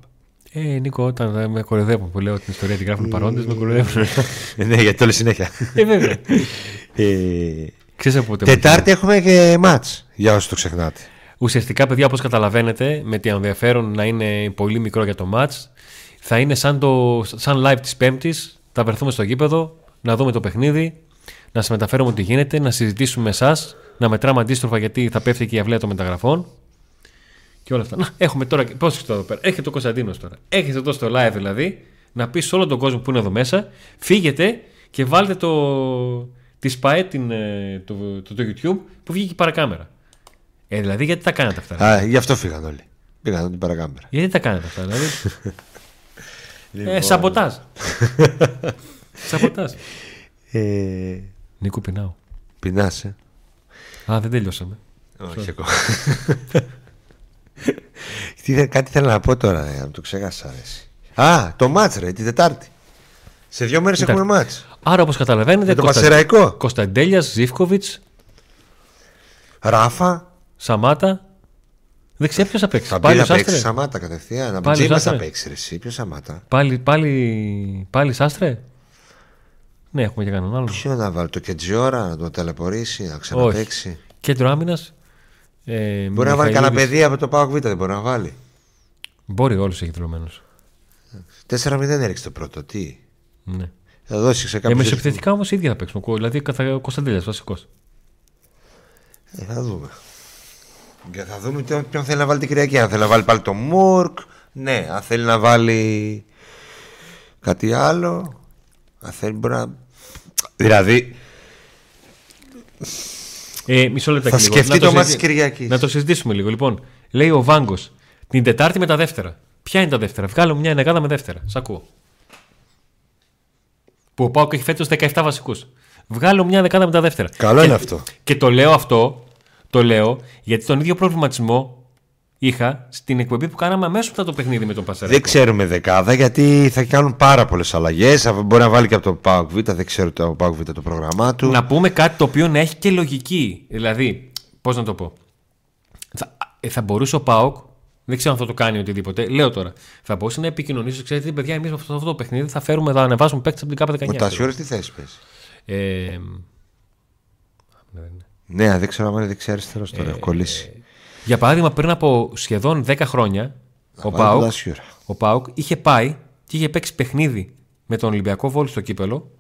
Ε, Νίκο, όταν με κοροϊδεύουν που λέω την ιστορία τη γράφουν παρόντες, με κοροϊδεύουν. Ε, ναι, γιατί το λέει συνέχεια. ε, βέβαια. Ε, Ξέρεις από πότε. Τετάρτη έχουμε και μάτς Για όσοι το ξεχνάτε. Ουσιαστικά, παιδιά, όπως καταλαβαίνετε, με τη ενδιαφέρον να είναι πολύ μικρό για το match, θα είναι σαν, το, σαν live της Πέμπτης. Θα βρεθούμε στο γήπεδο, να δούμε το παιχνίδι, να σας μεταφέρουμε ό,τι γίνεται, να συζητήσουμε με εσάς, να μετράμε αντίστροφα γιατί θα πέφτει και η αυλαία των μεταγραφών. Και όλα αυτά. Να, έχουμε τώρα. Πώς το εδώ πέρα. Έχετε ο Κωνσταντίνος τώρα. Έχετε εδώ στο live δηλαδή να πεις σε όλο τον κόσμο που είναι εδώ μέσα, φύγετε και βάλτε το. Τη ΣΠΑΕ την, ε, το, το, το YouTube που βγήκε η παρακάμερα. Ε, δηλαδή, γιατί τα κάνατε αυτά. ρε; Α, γι' αυτό φύγαν όλοι. Πήγαν την παρακάμερα. Γιατί τα κάνετε αυτά, δηλαδή; Λοιπόν. ε, σαμποτάζ. σαμποτάζ. Ε, Νίκο πεινάω. πεινάσαι. Α, δεν τελειώσαμε. Όχι εγώ. Τι θε- κάτι θέλω να πω τώρα, ε, αν το ξέχασα. ρε, εσύ. Α, το μάτς ρε, την Τετάρτη. Σε δύο μέρες Τετάρτη. έχουμε μάτς. Άρα, όπως καταλαβαίνετε, Με τον Κωνστα- Πασεραϊκό. Κωνσταντέλιας, Ζήφκοβιτς, Ράφα, Σαμάτα, Δεξιά ποιος θα παίξει. Θα μπει Πάλι να ο παίξει Σάστρε. Σαμάτα κατευθείαν. Από Πάλι Τζίμα θα Σάστρε. παίξει ρε, εσύ. Ποιος Σαμάτα. Πάλι, πάλι, πάλι Σάστρε. Ναι, έχουμε και κανέναν άλλο. Ποιο να βάλει το Κετζιόρα να το ταλαιπωρήσει, να ξαναπαίξει. Κέντρο άμυνας. Ε, Μπορεί να βάλει κανένα Μιχαηλίδης. παιδί από το Πάοκ Β, δεν μπορεί να βάλει. Μπορεί, όλου έχει δηλωμένου. 4-0 έριξε το πρώτο. Τι; Ναι. Θα δώσει σε Ε, κάποιους. μεσοεπιθετικά όμως ίδια θα παίξουν. Δηλαδή καθα- ο Κωνσταντέλιας βασικός. Ε, θα δούμε. Και θα δούμε τι- ποιον θέλει να βάλει την Κυριακή. Αν θέλει να βάλει πάλι το Μουρκ. Ναι, αν θέλει να βάλει κάτι άλλο. Αν θέλει μπορεί να. Δηλαδή Ε, μισό λεπτό θα λίγο. σκεφτεί Να το μάτι συζη- τη Κυριακή. Να το συζητήσουμε λίγο. Λοιπόν, λέει ο Βάγκος την Τετάρτη με τα δεύτερα. Ποια είναι τα δεύτερα, Βγάλω μια ενεγάδα με δεύτερα. Σ' ακούω. Που ο Πάοκ έχει φέτος 17 βασικούς. Βγάλω μια δεκάδα με τα δεύτερα. Καλό Και- είναι αυτό. Και το λέω αυτό, το λέω γιατί τον ίδιο προβληματισμό είχα στην εκπομπή που κάναμε αμέσως μετά το παιχνίδι με τον Πασαρέκο. Δεν ξέρουμε δεκάδα γιατί θα κάνουν πάρα πολλές αλλαγές. Μπορεί να βάλει και από το Πάοκ Β. Δεν ξέρω το Πάοκ Β το πρόγραμμά του. Να πούμε κάτι το οποίο να έχει και λογική. Δηλαδή, πώς να το πω. Θα, ε, θα μπορούσε ο Πάοκ, δεν ξέρω αν θα το κάνει οτιδήποτε, λέω τώρα, θα μπορούσε να επικοινωνήσει. Ξέρετε, παιδιά, εμείς με αυτό, αυτό το παιχνίδι θα φέρουμε, θα ανεβάσουμε παίκτες από την ΚΑΠΑ 19. Ο Τασιόρης τι θέση παίζει. Ε, Ναι, δεν ξέρω αν είναι δεξιά-αριστερό τώρα. Ε, Έχω κολλήσει. Για παράδειγμα, πριν από σχεδόν 10 χρόνια, ο βάλει τον Πάοκ, Τασιόρα. ο ΠΑΟΚ είχε πάει και είχε παίξει παιχνίδι με τον Ολυμπιακό Βόλο στο κύπελο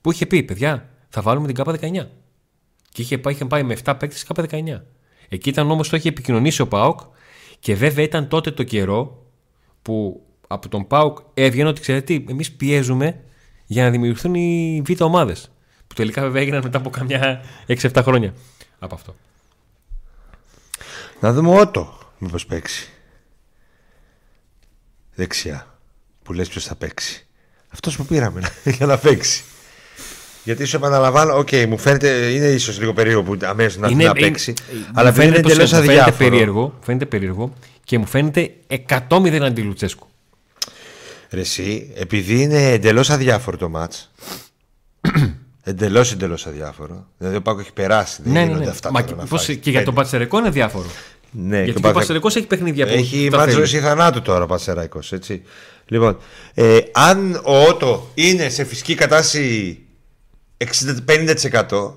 που είχε πει: Παιδιά, θα βάλουμε την ΚΑΠΑ 19. Και είχε πάει, είχε πάει με 7 παίκτες ΚΑΠΑ 19. Εκεί ήταν όμως το είχε επικοινωνήσει ο ΠΑΟΚ και βέβαια ήταν τότε το καιρό που από τον ΠΑΟΚ έβγαινε ότι ξέρετε τι, εμείς πιέζουμε για να δημιουργηθούν οι β' ομάδες. Που τελικά βέβαια έγιναν μετά από καμιά 6-7 χρόνια από αυτό. Να δούμε Ότο μήπως παίξει. Δεξιά. Που λες ποιος θα παίξει. Αυτός που πήραμε για να παίξει. Γιατί σου επαναλαμβάνω, οκ, μου φαίνεται, είναι ίσως λίγο περίεργο που αμέσως να, να παίξει. αλλά μου επειδή είναι φαίνεται, εντελώς πως- μου φαίνεται αδιάφορο. περίεργο, μου φαίνεται περίεργο και μου φαίνεται 100-0 αντί Λουτσέσκου. Ρε εσύ, επειδή είναι εντελώς αδιάφορο το μάτς Εντελώς εντελώς αδιάφορο. Δηλαδή ο Πάκος έχει περάσει. Δεν Ναι, ναι, γίνονται ναι. αυτά Μα τώρα και, να πώς- φάει. και για τον Πατσερεκό είναι διάφορο. Ναι, Γιατί και και ο Παθε- Πατσερεκό έχει παιχνίδια που Έχει τα μάτς θέλει. ζωής ή θανάτου τώρα ο Πατσεραϊκός, έτσι. Λοιπόν, ε, αν ο Ότο είναι σε φυσική κατάσταση 60-50%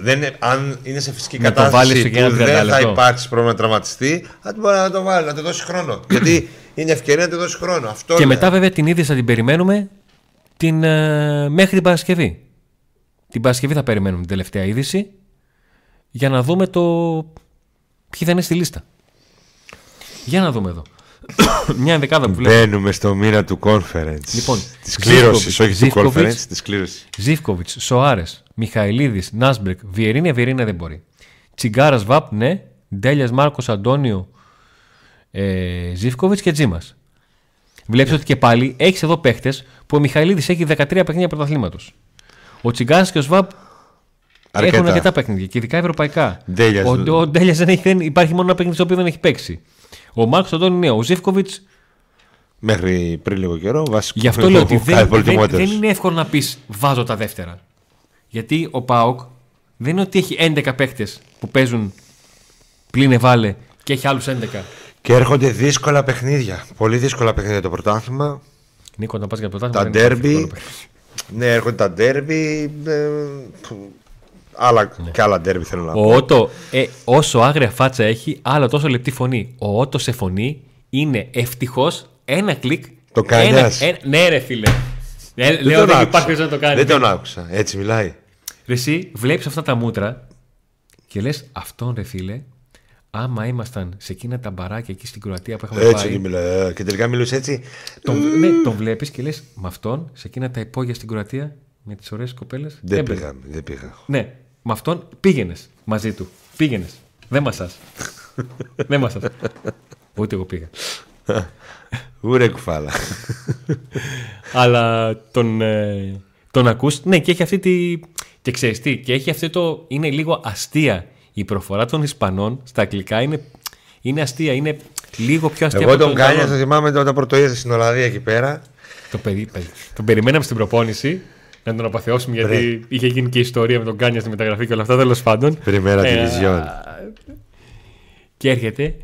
δεν είναι, αν είναι σε φυσική Να το βάλεις κατάσταση εκεί ένα που 30 δεν θα λεπτό. υπάρξει πρόβλημα να τραυματιστεί, θα μπορεί να το βάλει, να του δώσει χρόνο. Γιατί είναι ευκαιρία να του δώσει χρόνο. Αυτό Και λέω. μετά βέβαια την είδηση θα την περιμένουμε την, ε, μέχρι την Παρασκευή. Την Παρασκευή θα περιμένουμε την τελευταία είδηση για να δούμε το ποιοι θα είναι στη λίστα; Για να δούμε εδώ. Μια ενδεκάδα που βλέπω. Μπαίνουμε στο μήνα του conference. Λοιπόν, της κλήρωσης, Ζίβκοβιτς, όχι του Ζίβκοβιτς. conference, της κλήρωσης. Ζήφκοβιτς, Σοάρες, Μιχαηλίδης, Νάσμπρεκ, Βιερίνια, Βιερίνια δεν μπορεί. Τσιγκάρας Βαπ, ναι. Ντέλιας Μάρκος Αντώνιο, ε, Ζήφκοβιτς και Τζίμας. Βλέπεις ότι και πάλι έχεις εδώ παίχτες που ο Μιχαηλίδης έχει 13 παιχνίδια πρωταθλήματος. Ο Τσιγκάρας και ο Σβάπ Αρκετά. έχουν αρκετά παιχνίδια και ειδικά ευρωπαϊκά. Ντέλιας. Ο, ο Ντέλιας δεν, έχει- δεν υπάρχει μόνο ένα παιχνίδι στο οποίο δεν έχει παίξει. Ο Μάρκος Αντώνιο ναι. Ο Ζήφκοβιτς Μέχρι πριν λίγο καιρό, βασικό. Γι' αυτό λέω ότι Κάτι δεν, δεν, πολυτιμότερος. δεν είναι εύκολο να πεις βάζω τα δεύτερα. Γιατί ο Πάοκ δεν είναι ότι έχει 11 παίχτε που παίζουν πλην εβάλε και έχει άλλους 11. Και έρχονται δύσκολα παιχνίδια. Πολύ δύσκολα παιχνίδια το πρωτάθλημα. Νίκο, να πας για το Τα πρωτάθλημα. δεν είναι ντέρμπι. εύκολο παιχνίδι. Ναι, έρχονται τα ντέρμπι. ε, που- άλλα, Και άλλα ντέρμπι θέλω να πω. Ο Ότο, ε, όσο άγρια φάτσα έχει, άλλο τόσο λεπτή φωνή. Ο Ότο σε φωνή είναι ευτυχώς ένα κλικ. Το κάνει ένα, ένας. ένα- Ναι, ρε φίλε. Ε, Δεν λέω τον δεν άκουσα. υπάρχει περίπτωση να το κάνει. Δεν τον άκουσα. Έτσι μιλάει. Ρε Εσύ βλέπεις αυτά τα μούτρα και λες αυτόν ρε φίλε, άμα ήμασταν σε εκείνα τα μπαράκια εκεί στην Κροατία που είχαμε Έτσι πάει. και μιλάει. Και τελικά μιλούσε έτσι. Τον, ναι, τον βλέπεις και λες με αυτόν σε εκείνα τα υπόγεια στην Κροατία με τις ωραίες κοπέλες. Δεν πήγα. Δεν πήγα. Ναι, με αυτόν πήγαινες μαζί του. Πήγαινες. Δεν μασάς. Δεν μασάς. Ούτε εγώ πήγα. Ούρε κουφάλα. Αλλά τον, ε, τον ακούς, ναι, και έχει αυτή τη. Και ξέρεις τι, και έχει αυτό το. Είναι λίγο αστεία. Η προφορά των Ισπανών στα αγγλικά είναι, είναι αστεία. Είναι λίγο πιο αστεία Εγώ από τον Κάνια, Ιταλό. θα θυμάμαι όταν πρωτοείδα στην Ολλανδία εκεί πέρα. Το παιδί, παιδί. Τον περιμέναμε στην προπόνηση να τον απαθεώσουμε γιατί είχε γίνει και ιστορία με τον Κάνια στη μεταγραφή και όλα αυτά τέλος πάντων. Πριμέρα Ε, division. Και έρχεται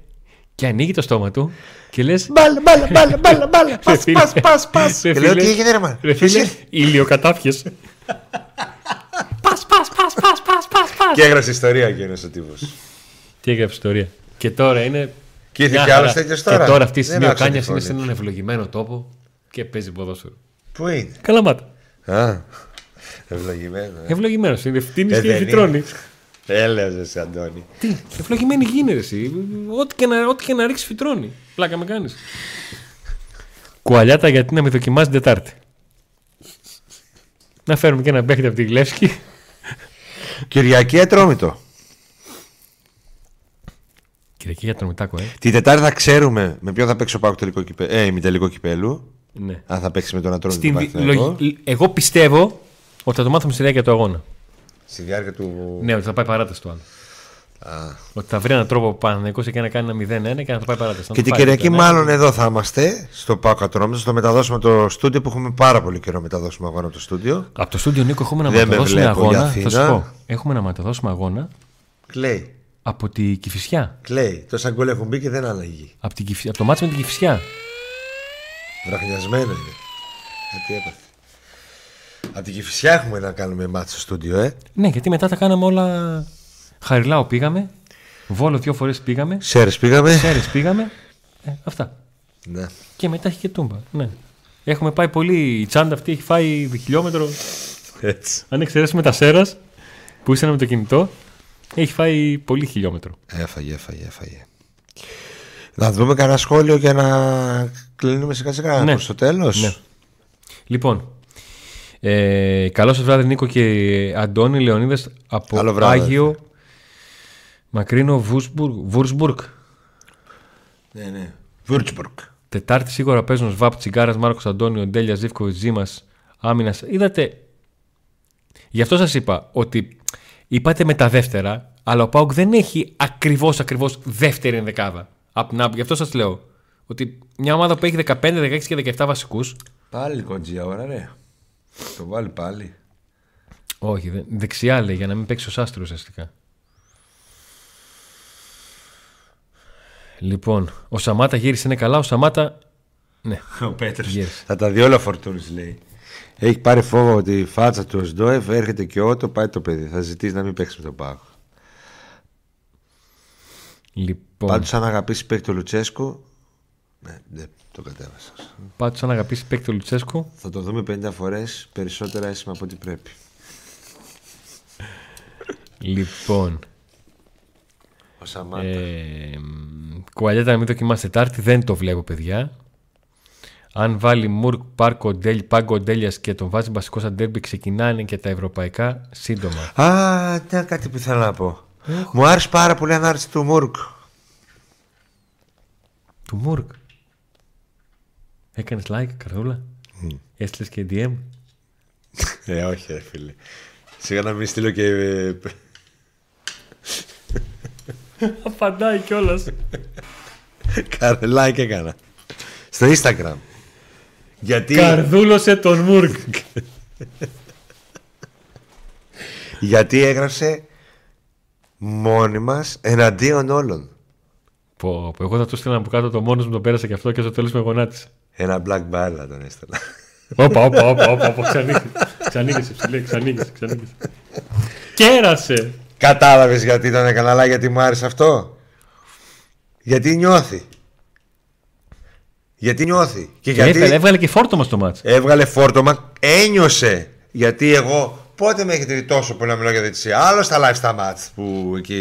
Και ανοίγει το στόμα του και λες. Μπάλα, μπάλα, μπάλα, μπάλα, μπάλα. Πας, φίλε. πας, πας, πας. Ρε Και λέω φίλε. τι έγινε ρε μα; Ρε φίλε, ηλιοκατάφιες. Πας, πας, πας, πας, πας, πας, πας. Και έγραψε ιστορία εκείνος ο τύπος. Τι έγραψε ιστορία. Και τώρα είναι. Και ήρθε μια κι άλλος χαρά. τέτοιος τώρα. Και τώρα αυτή η Δεν στιγμή ο άκουσα τη Κάνια είναι φωνή σε του. έναν ευλογημένο τόπο και παίζει ποδόσφαιρο. Πού είναι; Καλαμάτα. Α, ευλογημένο. ε. Ευλογημένος. Είναι φτύνει Ε, και δεν φυτρώνει. Έλεος εσύ Αντώνη. Τι, ευλογημένη γίνεται εσύ. Ό,τι και να, ό,τι και να ρίξεις φυτρώνει. Πλάκα με κάνεις. Κουαλιάτα γιατί να με δοκιμάζει την Τετάρτη; Να φέρουμε και ένα παίχτη από τη Γλεύσκη. Κυριακή ατρόμητο. Κυριακή για τον Μητάκο, ε. Την Τετάρτη θα ξέρουμε με ποιον θα παίξει ο Πάοκ τελικό κυπέ... ε, ημιτελικό κυπέλου. Ναι. Αν θα παίξεις με τον Ατρόμητο. Στην, τον δι- Παναθηναϊκό. λογι- Εγώ πιστεύω ότι θα το μάθουμε στη διάρκεια του αγώνα. Στη διάρκεια του. Ναι, ότι θα πάει παράταση του άλλου. Ότι θα βρει έναν τρόπο Παναθηναϊκός εκεί να κάνει ένα 0-1 και να το πάει παράταση. Να Και το την πάει Κυριακή 0-1. μάλλον εδώ θα είμαστε στο Πάοκ Ατρόμητος. Στο μεταδώσουμε το στούντιο που έχουμε πάρα πολύ καιρό μεταδώσουμε αγώνα από το στούντιο. Από το στούντιο Νίκο έχουμε να Δεν με μεταδώσουμε βλέπω για αγώνα. Θα σου Αθήνα. πω. Έχουμε να μεταδώσουμε αγώνα Κλαίει. από τη Κηφισιά. Κλαίει. Τόσα γκολ έχουν μπει και δεν αλλαγεί. Από, την Κηφι- από το μάτς με την Κηφισιά. Βραχνιασμένο είναι. Γιατί έπαθε. Από την Κηφισιά έχουμε να κάνουμε μάτσο στο στούντιο, ε. Ναι, γιατί μετά τα κάναμε όλα. Χαριλάου πήγαμε. Βόλο δύο φορές πήγαμε. Σέρες πήγαμε. Σέρες πήγαμε. Ε, αυτά. Ναι. Και μετά έχει και τούμπα. Ναι. Έχουμε πάει πολύ. Η τσάντα αυτή έχει φάει χιλιόμετρο. Έτσι. Αν εξαιρέσουμε τα σέρας που ήσαν με το κινητό, έχει φάει πολύ χιλιόμετρο. Έφαγε, έφαγε, έφαγε. Να δούμε κανένα σχόλιο για να κλείνουμε σιγά σιγά Ναι. προς το τέλος. Ναι. Λοιπόν, ε, καλό σας βράδυ Νίκο και Αντώνη Λεωνίδες από Καλό βράδυ, Άγιο Μακρύνο Βούσμπουργκ. Βουρσμπουργκ. ναι. ναι. Würzburg. Τετάρτη σίγουρα παίζουν Σβάπ, Τσιγκάρας, Μάρκος Αντώνιο, Ντέλια, Ζήφκοβιτ, Ζήμας, Άμυνας. Είδατε. Γι' αυτό σας είπα ότι είπατε με τα δεύτερα, αλλά ο Πάουκ δεν έχει ακριβώς ακριβώς δεύτερη ενδεκάδα. Απ' την άπ- Γι' αυτό σας λέω. Ότι μια ομάδα που έχει 15, 16 και 17 βασικού. Πάλι κοντζία ώρα, ρε. Το βάλει πάλι. Όχι, δεν- δεξιά λέει για να μην παίξει ο Σάστρο ουσιαστικά. Λοιπόν, ο Σαμάτα γύρισε είναι καλά. Ο Σαμάτα. Ναι, Ο Πέτρος. Γύρισε. Θα τα δει όλα φορτούνης λέει. Έχει πάρει φόβο ότι η φάτσα του Οσντόεφ έρχεται και ότο πάει το παιδί. Θα ζητήσει να μην παίξει με τον Πάκο. λοιπόν. Πάντως αν αγαπήσεις παίκτη το Λουτσέσκο. Ναι, δεν το κατέβασα. Πάντως, αν αγαπήσεις παίκτη ο Λουτσέσκο, Θα το δούμε 50 φορές περισσότερα έσημα από ό,τι πρέπει. Λοιπόν. Ο Σαμάτα. Ε, κουαλιάτα να μην δοκιμάσει Τετάρτη, δεν το βλέπω, παιδιά. Αν βάλει Μουρκ, Πάρκο, Ντέλ, Πάγκο, Ντέλια και τον βάζει βασικός σαν ντέρμπι, ξεκινάνε και τα ευρωπαϊκά σύντομα. Α, ναι, κάτι που ήθελα να πω. Μου άρεσε πάρα πολύ η ανάρτηση του Μουρκ. Του Μουρκ. Έκανες like, καρδούλα. Έστειλες και DM. Ε, όχι, ρε φίλε. Σιγά να μην στείλω και. ε, Απαντάει κιόλας. Κάνε like έκανα. Στο Instagram. Γιατί, Καρδούλωσε τον Μουρκ. γιατί έγραψε μόνοι μας εναντίον όλων. Πω, πω, εγώ θα του στείλα από κάτω το μόνος μου, το πέρασα και αυτό και στο τέλος με γονάτισε. Ένα black barrel τον έστελνα. Όπα, όπα, όπα, όπα, όπα, ξανοίγησε. Ξανοίγησε, ψηλέ, ξανοίγησε, ξανοίγησε. Κέρασε. Κατάλαβες γιατί τον έκανα, αλλά γιατί μου άρεσε αυτό; Γιατί νιώθει. Γιατί νιώθει. Και Και γιατί έβγαλε, έβγαλε και φόρτωμα στο μάτς. έβγαλε φόρτωμα, ένιωσε. Γιατί εγώ πότε με έχετε δει τόσο πολύ να μιλάω για διαιτησία. Άλλο στα live στα μάτς που εκεί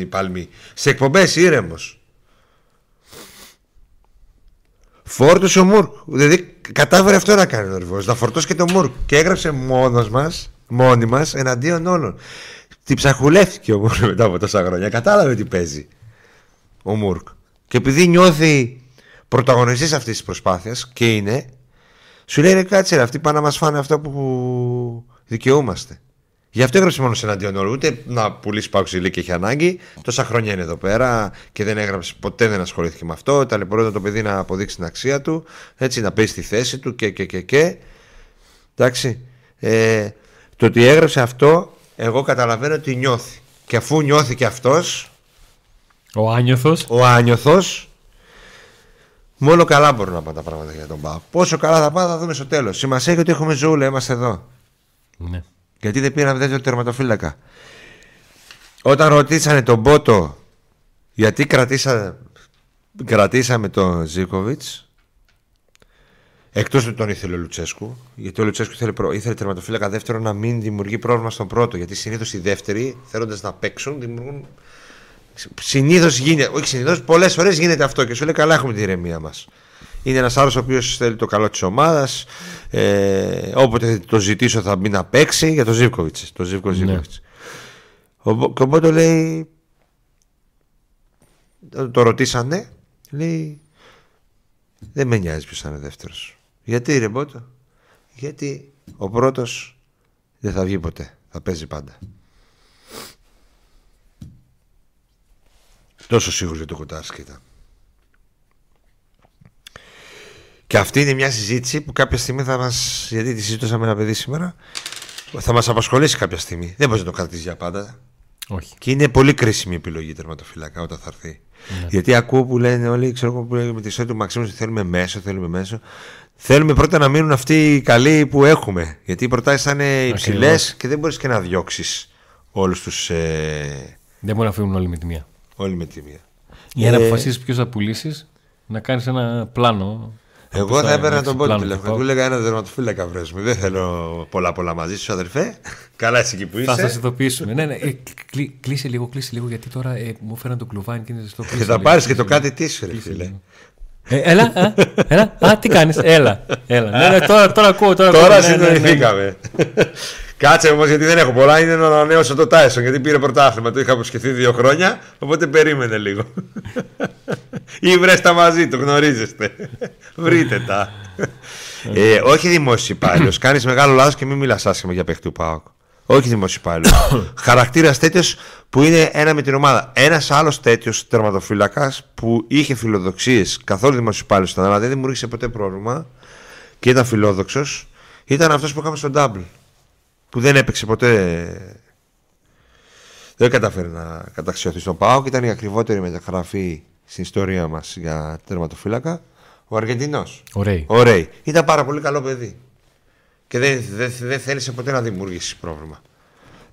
η παλμή. Σε εκπομπές ήρεμος. Φόρτωσε ο Μουρκ. Δηλαδή κατάφερε αυτό να κάνει ο Νορβηγός, Να φορτώσει και τον Μουρκ. Και έγραψε μόνος μας, μόνοι μας, εναντίον όλων. Την ψαχουλεύτηκε ο Μουρκ μετά από τόσα χρόνια. Κατάλαβε τι παίζει ο Μουρκ. Και επειδή νιώθει πρωταγωνιστής αυτής της προσπάθειας και είναι, σου λέει ρε κάτσε ρε, αυτοί πάνε να μας φάνε αυτό που δικαιούμαστε. Γι' αυτό έγραψε μόνο εναντίον όλων. Ούτε να πουλήσει παουξιλί και έχει ανάγκη. Τόσα χρόνια είναι εδώ πέρα και δεν έγραψε, ποτέ δεν ασχολήθηκε με αυτό. Ταλαιπωρούνται το παιδί να αποδείξει την αξία του. Έτσι, να παίζει τη θέση του και και και και. Εντάξει. Ε, το ότι έγραψε αυτό, εγώ καταλαβαίνω ότι νιώθει. Και αφού νιώθει και αυτός, Ο Άνιωθος. ο άνιωθος, Μόνο καλά μπορούν να πάνε τα πράγματα για τον Πάοκ. Πόσο καλά θα πάνε θα δούμε στο τέλος. Σημασία έχει ότι έχουμε ζούλα, είμαστε εδώ. Ναι. Γιατί δεν πήραμε τέτοιο τερματοφύλακα. Όταν ρωτήσανε τον Πότο γιατί κρατήσα, κρατήσαμε τον Ζήκοβιτς, εκτός του τον ήθελε ο Λουτσέσκου, γιατί ο Λουτσέσκου ήθελε, προ- ήθελε τερματοφύλακα δεύτερο να μην δημιουργεί πρόβλημα στον πρώτο. Γιατί συνήθως οι δεύτεροι, θέλοντας να παίξουν, δημιουργούν. Συνήθως γίνεται, όχι συνήθως, πολλές φορές γίνεται αυτό και σου λέει καλά έχουμε τη ηρεμία μας. Είναι ένας άλλος ο οποίος θέλει το καλό της ομάδας. Ε, όποτε το ζητήσω θα μπει να παίξει για τον Ζήβκοβιτ. Το Ζήβκο Ζήβκοβιτς. Ο, Μπο- και ο Μπότο λέει. Το, το ρωτήσανε. Λέει. Δεν με νοιάζει ποιος θα είναι δεύτερος. Γιατί ρε Μπότο. Γιατί ο πρώτος δεν θα βγει ποτέ. Θα παίζει πάντα. Τόσο σίγουρος για το Κοτάρσκι ήταν. Και αυτή είναι μια συζήτηση που κάποια στιγμή θα μας... Γιατί τη συζήτησα με ένα παιδί σήμερα. Θα μας απασχολήσει κάποια στιγμή. Δεν μπορεί να το κρατήσεις για πάντα. Όχι. Και είναι πολύ κρίσιμη η επιλογή τερματοφυλακά όταν θα έρθει. Γιατί ακούω που λένε όλοι, ξέρω εγώ που λένε με τη ιστορία του Μαξίμου ότι θέλουμε μέσο, θέλουμε μέσο. Θέλουμε πρώτα να μείνουν αυτοί οι καλοί που έχουμε. Γιατί οι προτάσεις θα είναι υψηλές Ακριβώς. και δεν μπορείς και να διώξεις όλους τους. Ε, Δεν μπορεί να φύγουν όλοι με τη μία. όλοι με τη μία. Για να Ε, αποφασίσεις ποιος θα πουλήσεις, να κάνεις ένα πλάνο. Εγώ Πώς θα έπαιρνα έχεις τον πόντι πλάνο τηλέφωνο. του Του ΠΑΟΚ. έλεγα ένα τερματοφύλακα βρες μου. Δεν θέλω πολλά πολλά μαζί σου, αδερφέ. Καλά, εσύ εκεί που Θα σας είσαι. ειδοποιήσουμε. ναι, ναι. Ε, κλεί- κλείσε λίγο, κλείσε λίγο, γιατί τώρα ε, μου έφεραν το κλουβάνι και είναι ζεστό. Και Κλείσε θα λίγο, πάρεις και κλείσε το λίγο. κάτι της σου, ρε φίλε. Ε, έλα, α, έλα. Α, τι κάνεις, έλα. έλα. Ναι, ναι, τώρα, τώρα ακούω. Τώρα, Τώρα ακούω, ναι, ναι, ναι, ναι. συνοηθήκαμε. Κάτσε όμως γιατί δεν έχω πολλά. Είναι να ανανέωσω το Τάισον γιατί πήρε πρωτάθλημα. Το είχα αποσχεθεί δύο χρόνια. Οπότε περίμενε λίγο. Ή βρες τα μαζί του, γνωρίζεστε. Βρείτε τα. ε, όχι δημόσιο υπάλληλο. Κάνεις μεγάλο λάθος και μην μιλάς άσχημα για παίχτη του ΠΑΟΚ. Όχι δημόσιο υπάλληλο. Χαρακτήρας τέτοιος που είναι ένα με την ομάδα. Ένας άλλος τέτοιος τερματοφύλακας που είχε φιλοδοξίες καθόλου δημόσιο υπάλληλο ήταν, αλλά δεν δημιούργησε ποτέ πρόβλημα και ήταν φιλόδοξος. Ήταν αυτός που είχαμε στο Double. Που δεν έπαιξε ποτέ. Δεν κατάφερε να καταξιωθεί στον ΠΑΟΚ. Ήταν η ακριβότερη μεταγραφή στην ιστορία μας για τερματοφύλακα. Ο Αργεντινός. Ωραία. Ο Ρέι. Ήταν πάρα πολύ καλό παιδί. Και δεν, δεν, δεν θέλησε ποτέ να δημιουργήσει πρόβλημα.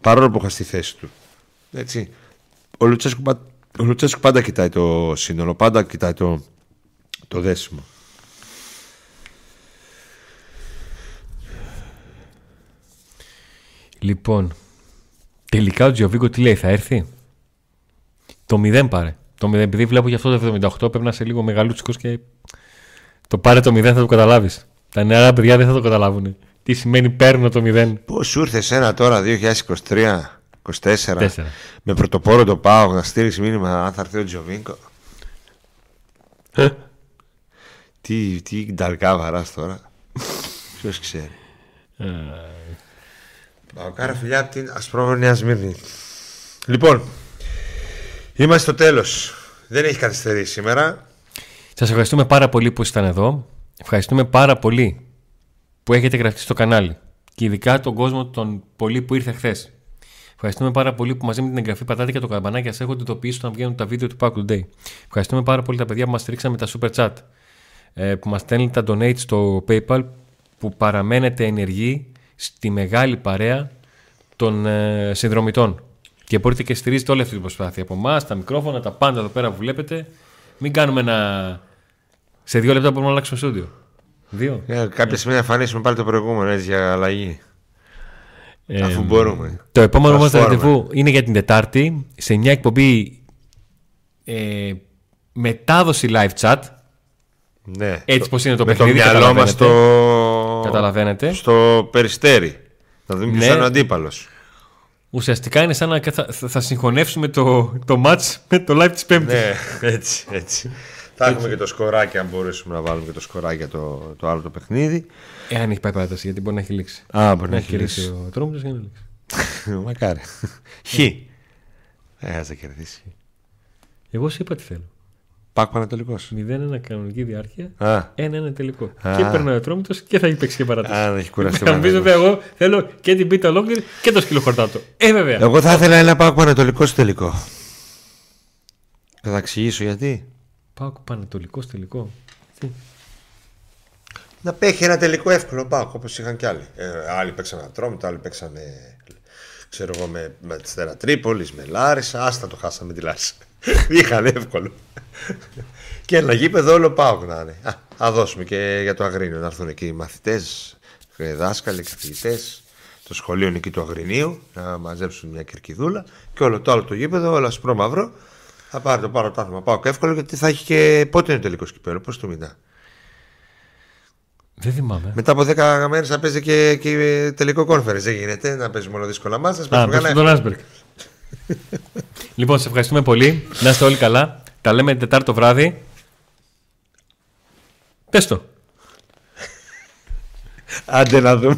Παρόλο που είχα στη θέση του. Έτσι. Ο Λουτσέσκου, πα- ο Λουτσέσκου πάντα κοιτάει το σύνολο, πάντα κοιτάει το, το δέσιμο. Λοιπόν, τελικά ο Τζιοβίγκο τι λέει, θα έρθει; Το 0 πάρε. Το 0, επειδή βλέπω για αυτό το 78 πρέπει να είσαι λίγο μεγαλούτσικος και το πάρε το 0 θα το καταλάβεις. Τα νεαρά παιδιά δεν θα το καταλάβουν. Τι σημαίνει παίρνω το 0. Πώς σου ήρθε σένα τώρα 2023, 24, Τέσσερα. με πρωτοπόρο το πάω να στείλεις μήνυμα αν θα έρθει ο Τζοβίνκο; τι, τι νταρκά βαράς τώρα. Ποιος ξέρει. Παοκάρα φιλιά από την Ασπρόμορφη Νέα Σμύρνη. Λοιπόν, είμαστε στο τέλος. Δεν έχει καθυστερήσει σήμερα. Σας ευχαριστούμε πάρα πολύ που ήσασταν εδώ. Ευχαριστούμε πάρα πολύ που έχετε γραφτεί στο κανάλι. Και ειδικά τον κόσμο των πολύ που ήρθε χθες. Ευχαριστούμε πάρα πολύ που μαζί με την εγγραφή πατάτε και το καμπανάκι σας έχετε ειδοποιήσει όταν βγαίνουν τα βίντεο του Pack Today. Ευχαριστούμε πάρα πολύ τα παιδιά που μας στηρίξαν με τα super chat. ε, Που μας στέλνουν τα donate στο PayPal. Που παραμένετε ενεργοί στη μεγάλη παρέα των ε, συνδρομητών. Και μπορείτε και στηρίζετε όλη αυτή την προσπάθεια. Από εμάς, τα μικρόφωνα, τα πάντα εδώ πέρα που βλέπετε. Μην κάνουμε ένα. Σε δύο λεπτά μπορούμε να αλλάξουμε στούντιο. Δύο. Ε, κάποια στιγμή να εμφανίσουμε πάλι το προηγούμενο έτσι για αλλαγή. Ε, Αφού μπορούμε. Το επόμενο μας Transformer. ραντεβού είναι για την Τετάρτη σε μια εκπομπή ε, μετάδοση live chat. Ναι. Έτσι πως είναι το με παιχνίδι, το μυαλό μας καταλαβαίνετε. στο... Καταλαβαίνετε. στο περιστέρι. Να δούμε ποιος Ναι. θα είναι ο αντίπαλος. Ουσιαστικά είναι σαν να θα, θα, θα συγχωνεύσουμε το, το match με το live της Πέμπτης. ναι, έτσι, έτσι. Θα έχουμε και το σκοράκι, αν μπορέσουμε να βάλουμε και το σκοράκι για το, το άλλο το παιχνίδι. Εάν έχει πάει παράταση, γιατί μπορεί να έχει λήξει. Α, μπορεί να έχει λήξει ο τρόμος για να λήξει. Μακάρι. Χ. Ε, ας θα κερδίσει. Εγώ σου είπα τι θέλω. Πάκ Πανατολικός. 0-1 κανονική διάρκεια, Α, 1-1 τελικό. Α. Και περνάει ο τρόμητος και θα έχει παίξει και παράταση. αν έχει κουραστεί. ο Θα μου πει Παναθηναϊκός. βέβαια, εγώ θέλω και την πίτα ολόκληρη και το σκυλοχορτάτο. Ε, βέβαια. Εγώ θα ήθελα ένα Πάκ Πανατολικός στο τελικό. Θα τα εξηγήσω γιατί. Πάω πανετολικό τελικό. Να παίχει ένα τελικό εύκολο Πάοκ όπως είχαν κι άλλοι. Ε, άλλοι παίξαν Ατρόμητο, άλλοι παίξαν ξέρω εγώ, με, με Στέρα Τρίπολης, με Λάρισα. Άστα το χάσαμε τη Λάρισα. Είχαν εύκολο. και ένα γήπεδο όλο Πάοκ να είναι. Α, α δώσουμε και για το Αγρίνιο να έρθουν εκεί οι μαθητές, δάσκαλοι, καθηγητές, το σχολείο εκεί του Αγρινίου να μαζέψουν μια κερκιδούλα και όλο το άλλο το γήπεδο, όλο ασπρό μαύρο. Θα πάρει το πάρω το άθλημα Πάοκ εύκολο γιατί θα έχει και πότε είναι το τελικό σκυπέλο, πώς το μηνά. Δεν θυμάμαι. Μετά από 10 μέρες θα παίζει και, και τελικό κόνφερε. Δεν γίνεται να παίζει μόνο δύσκολα μάτσα. Α, παίζει τον Άσμπεργκ. λοιπόν, σε ευχαριστούμε πολύ. Να είστε όλοι καλά. Τα λέμε την Τετάρτο βράδυ. Πες το. Άντε να δούμε.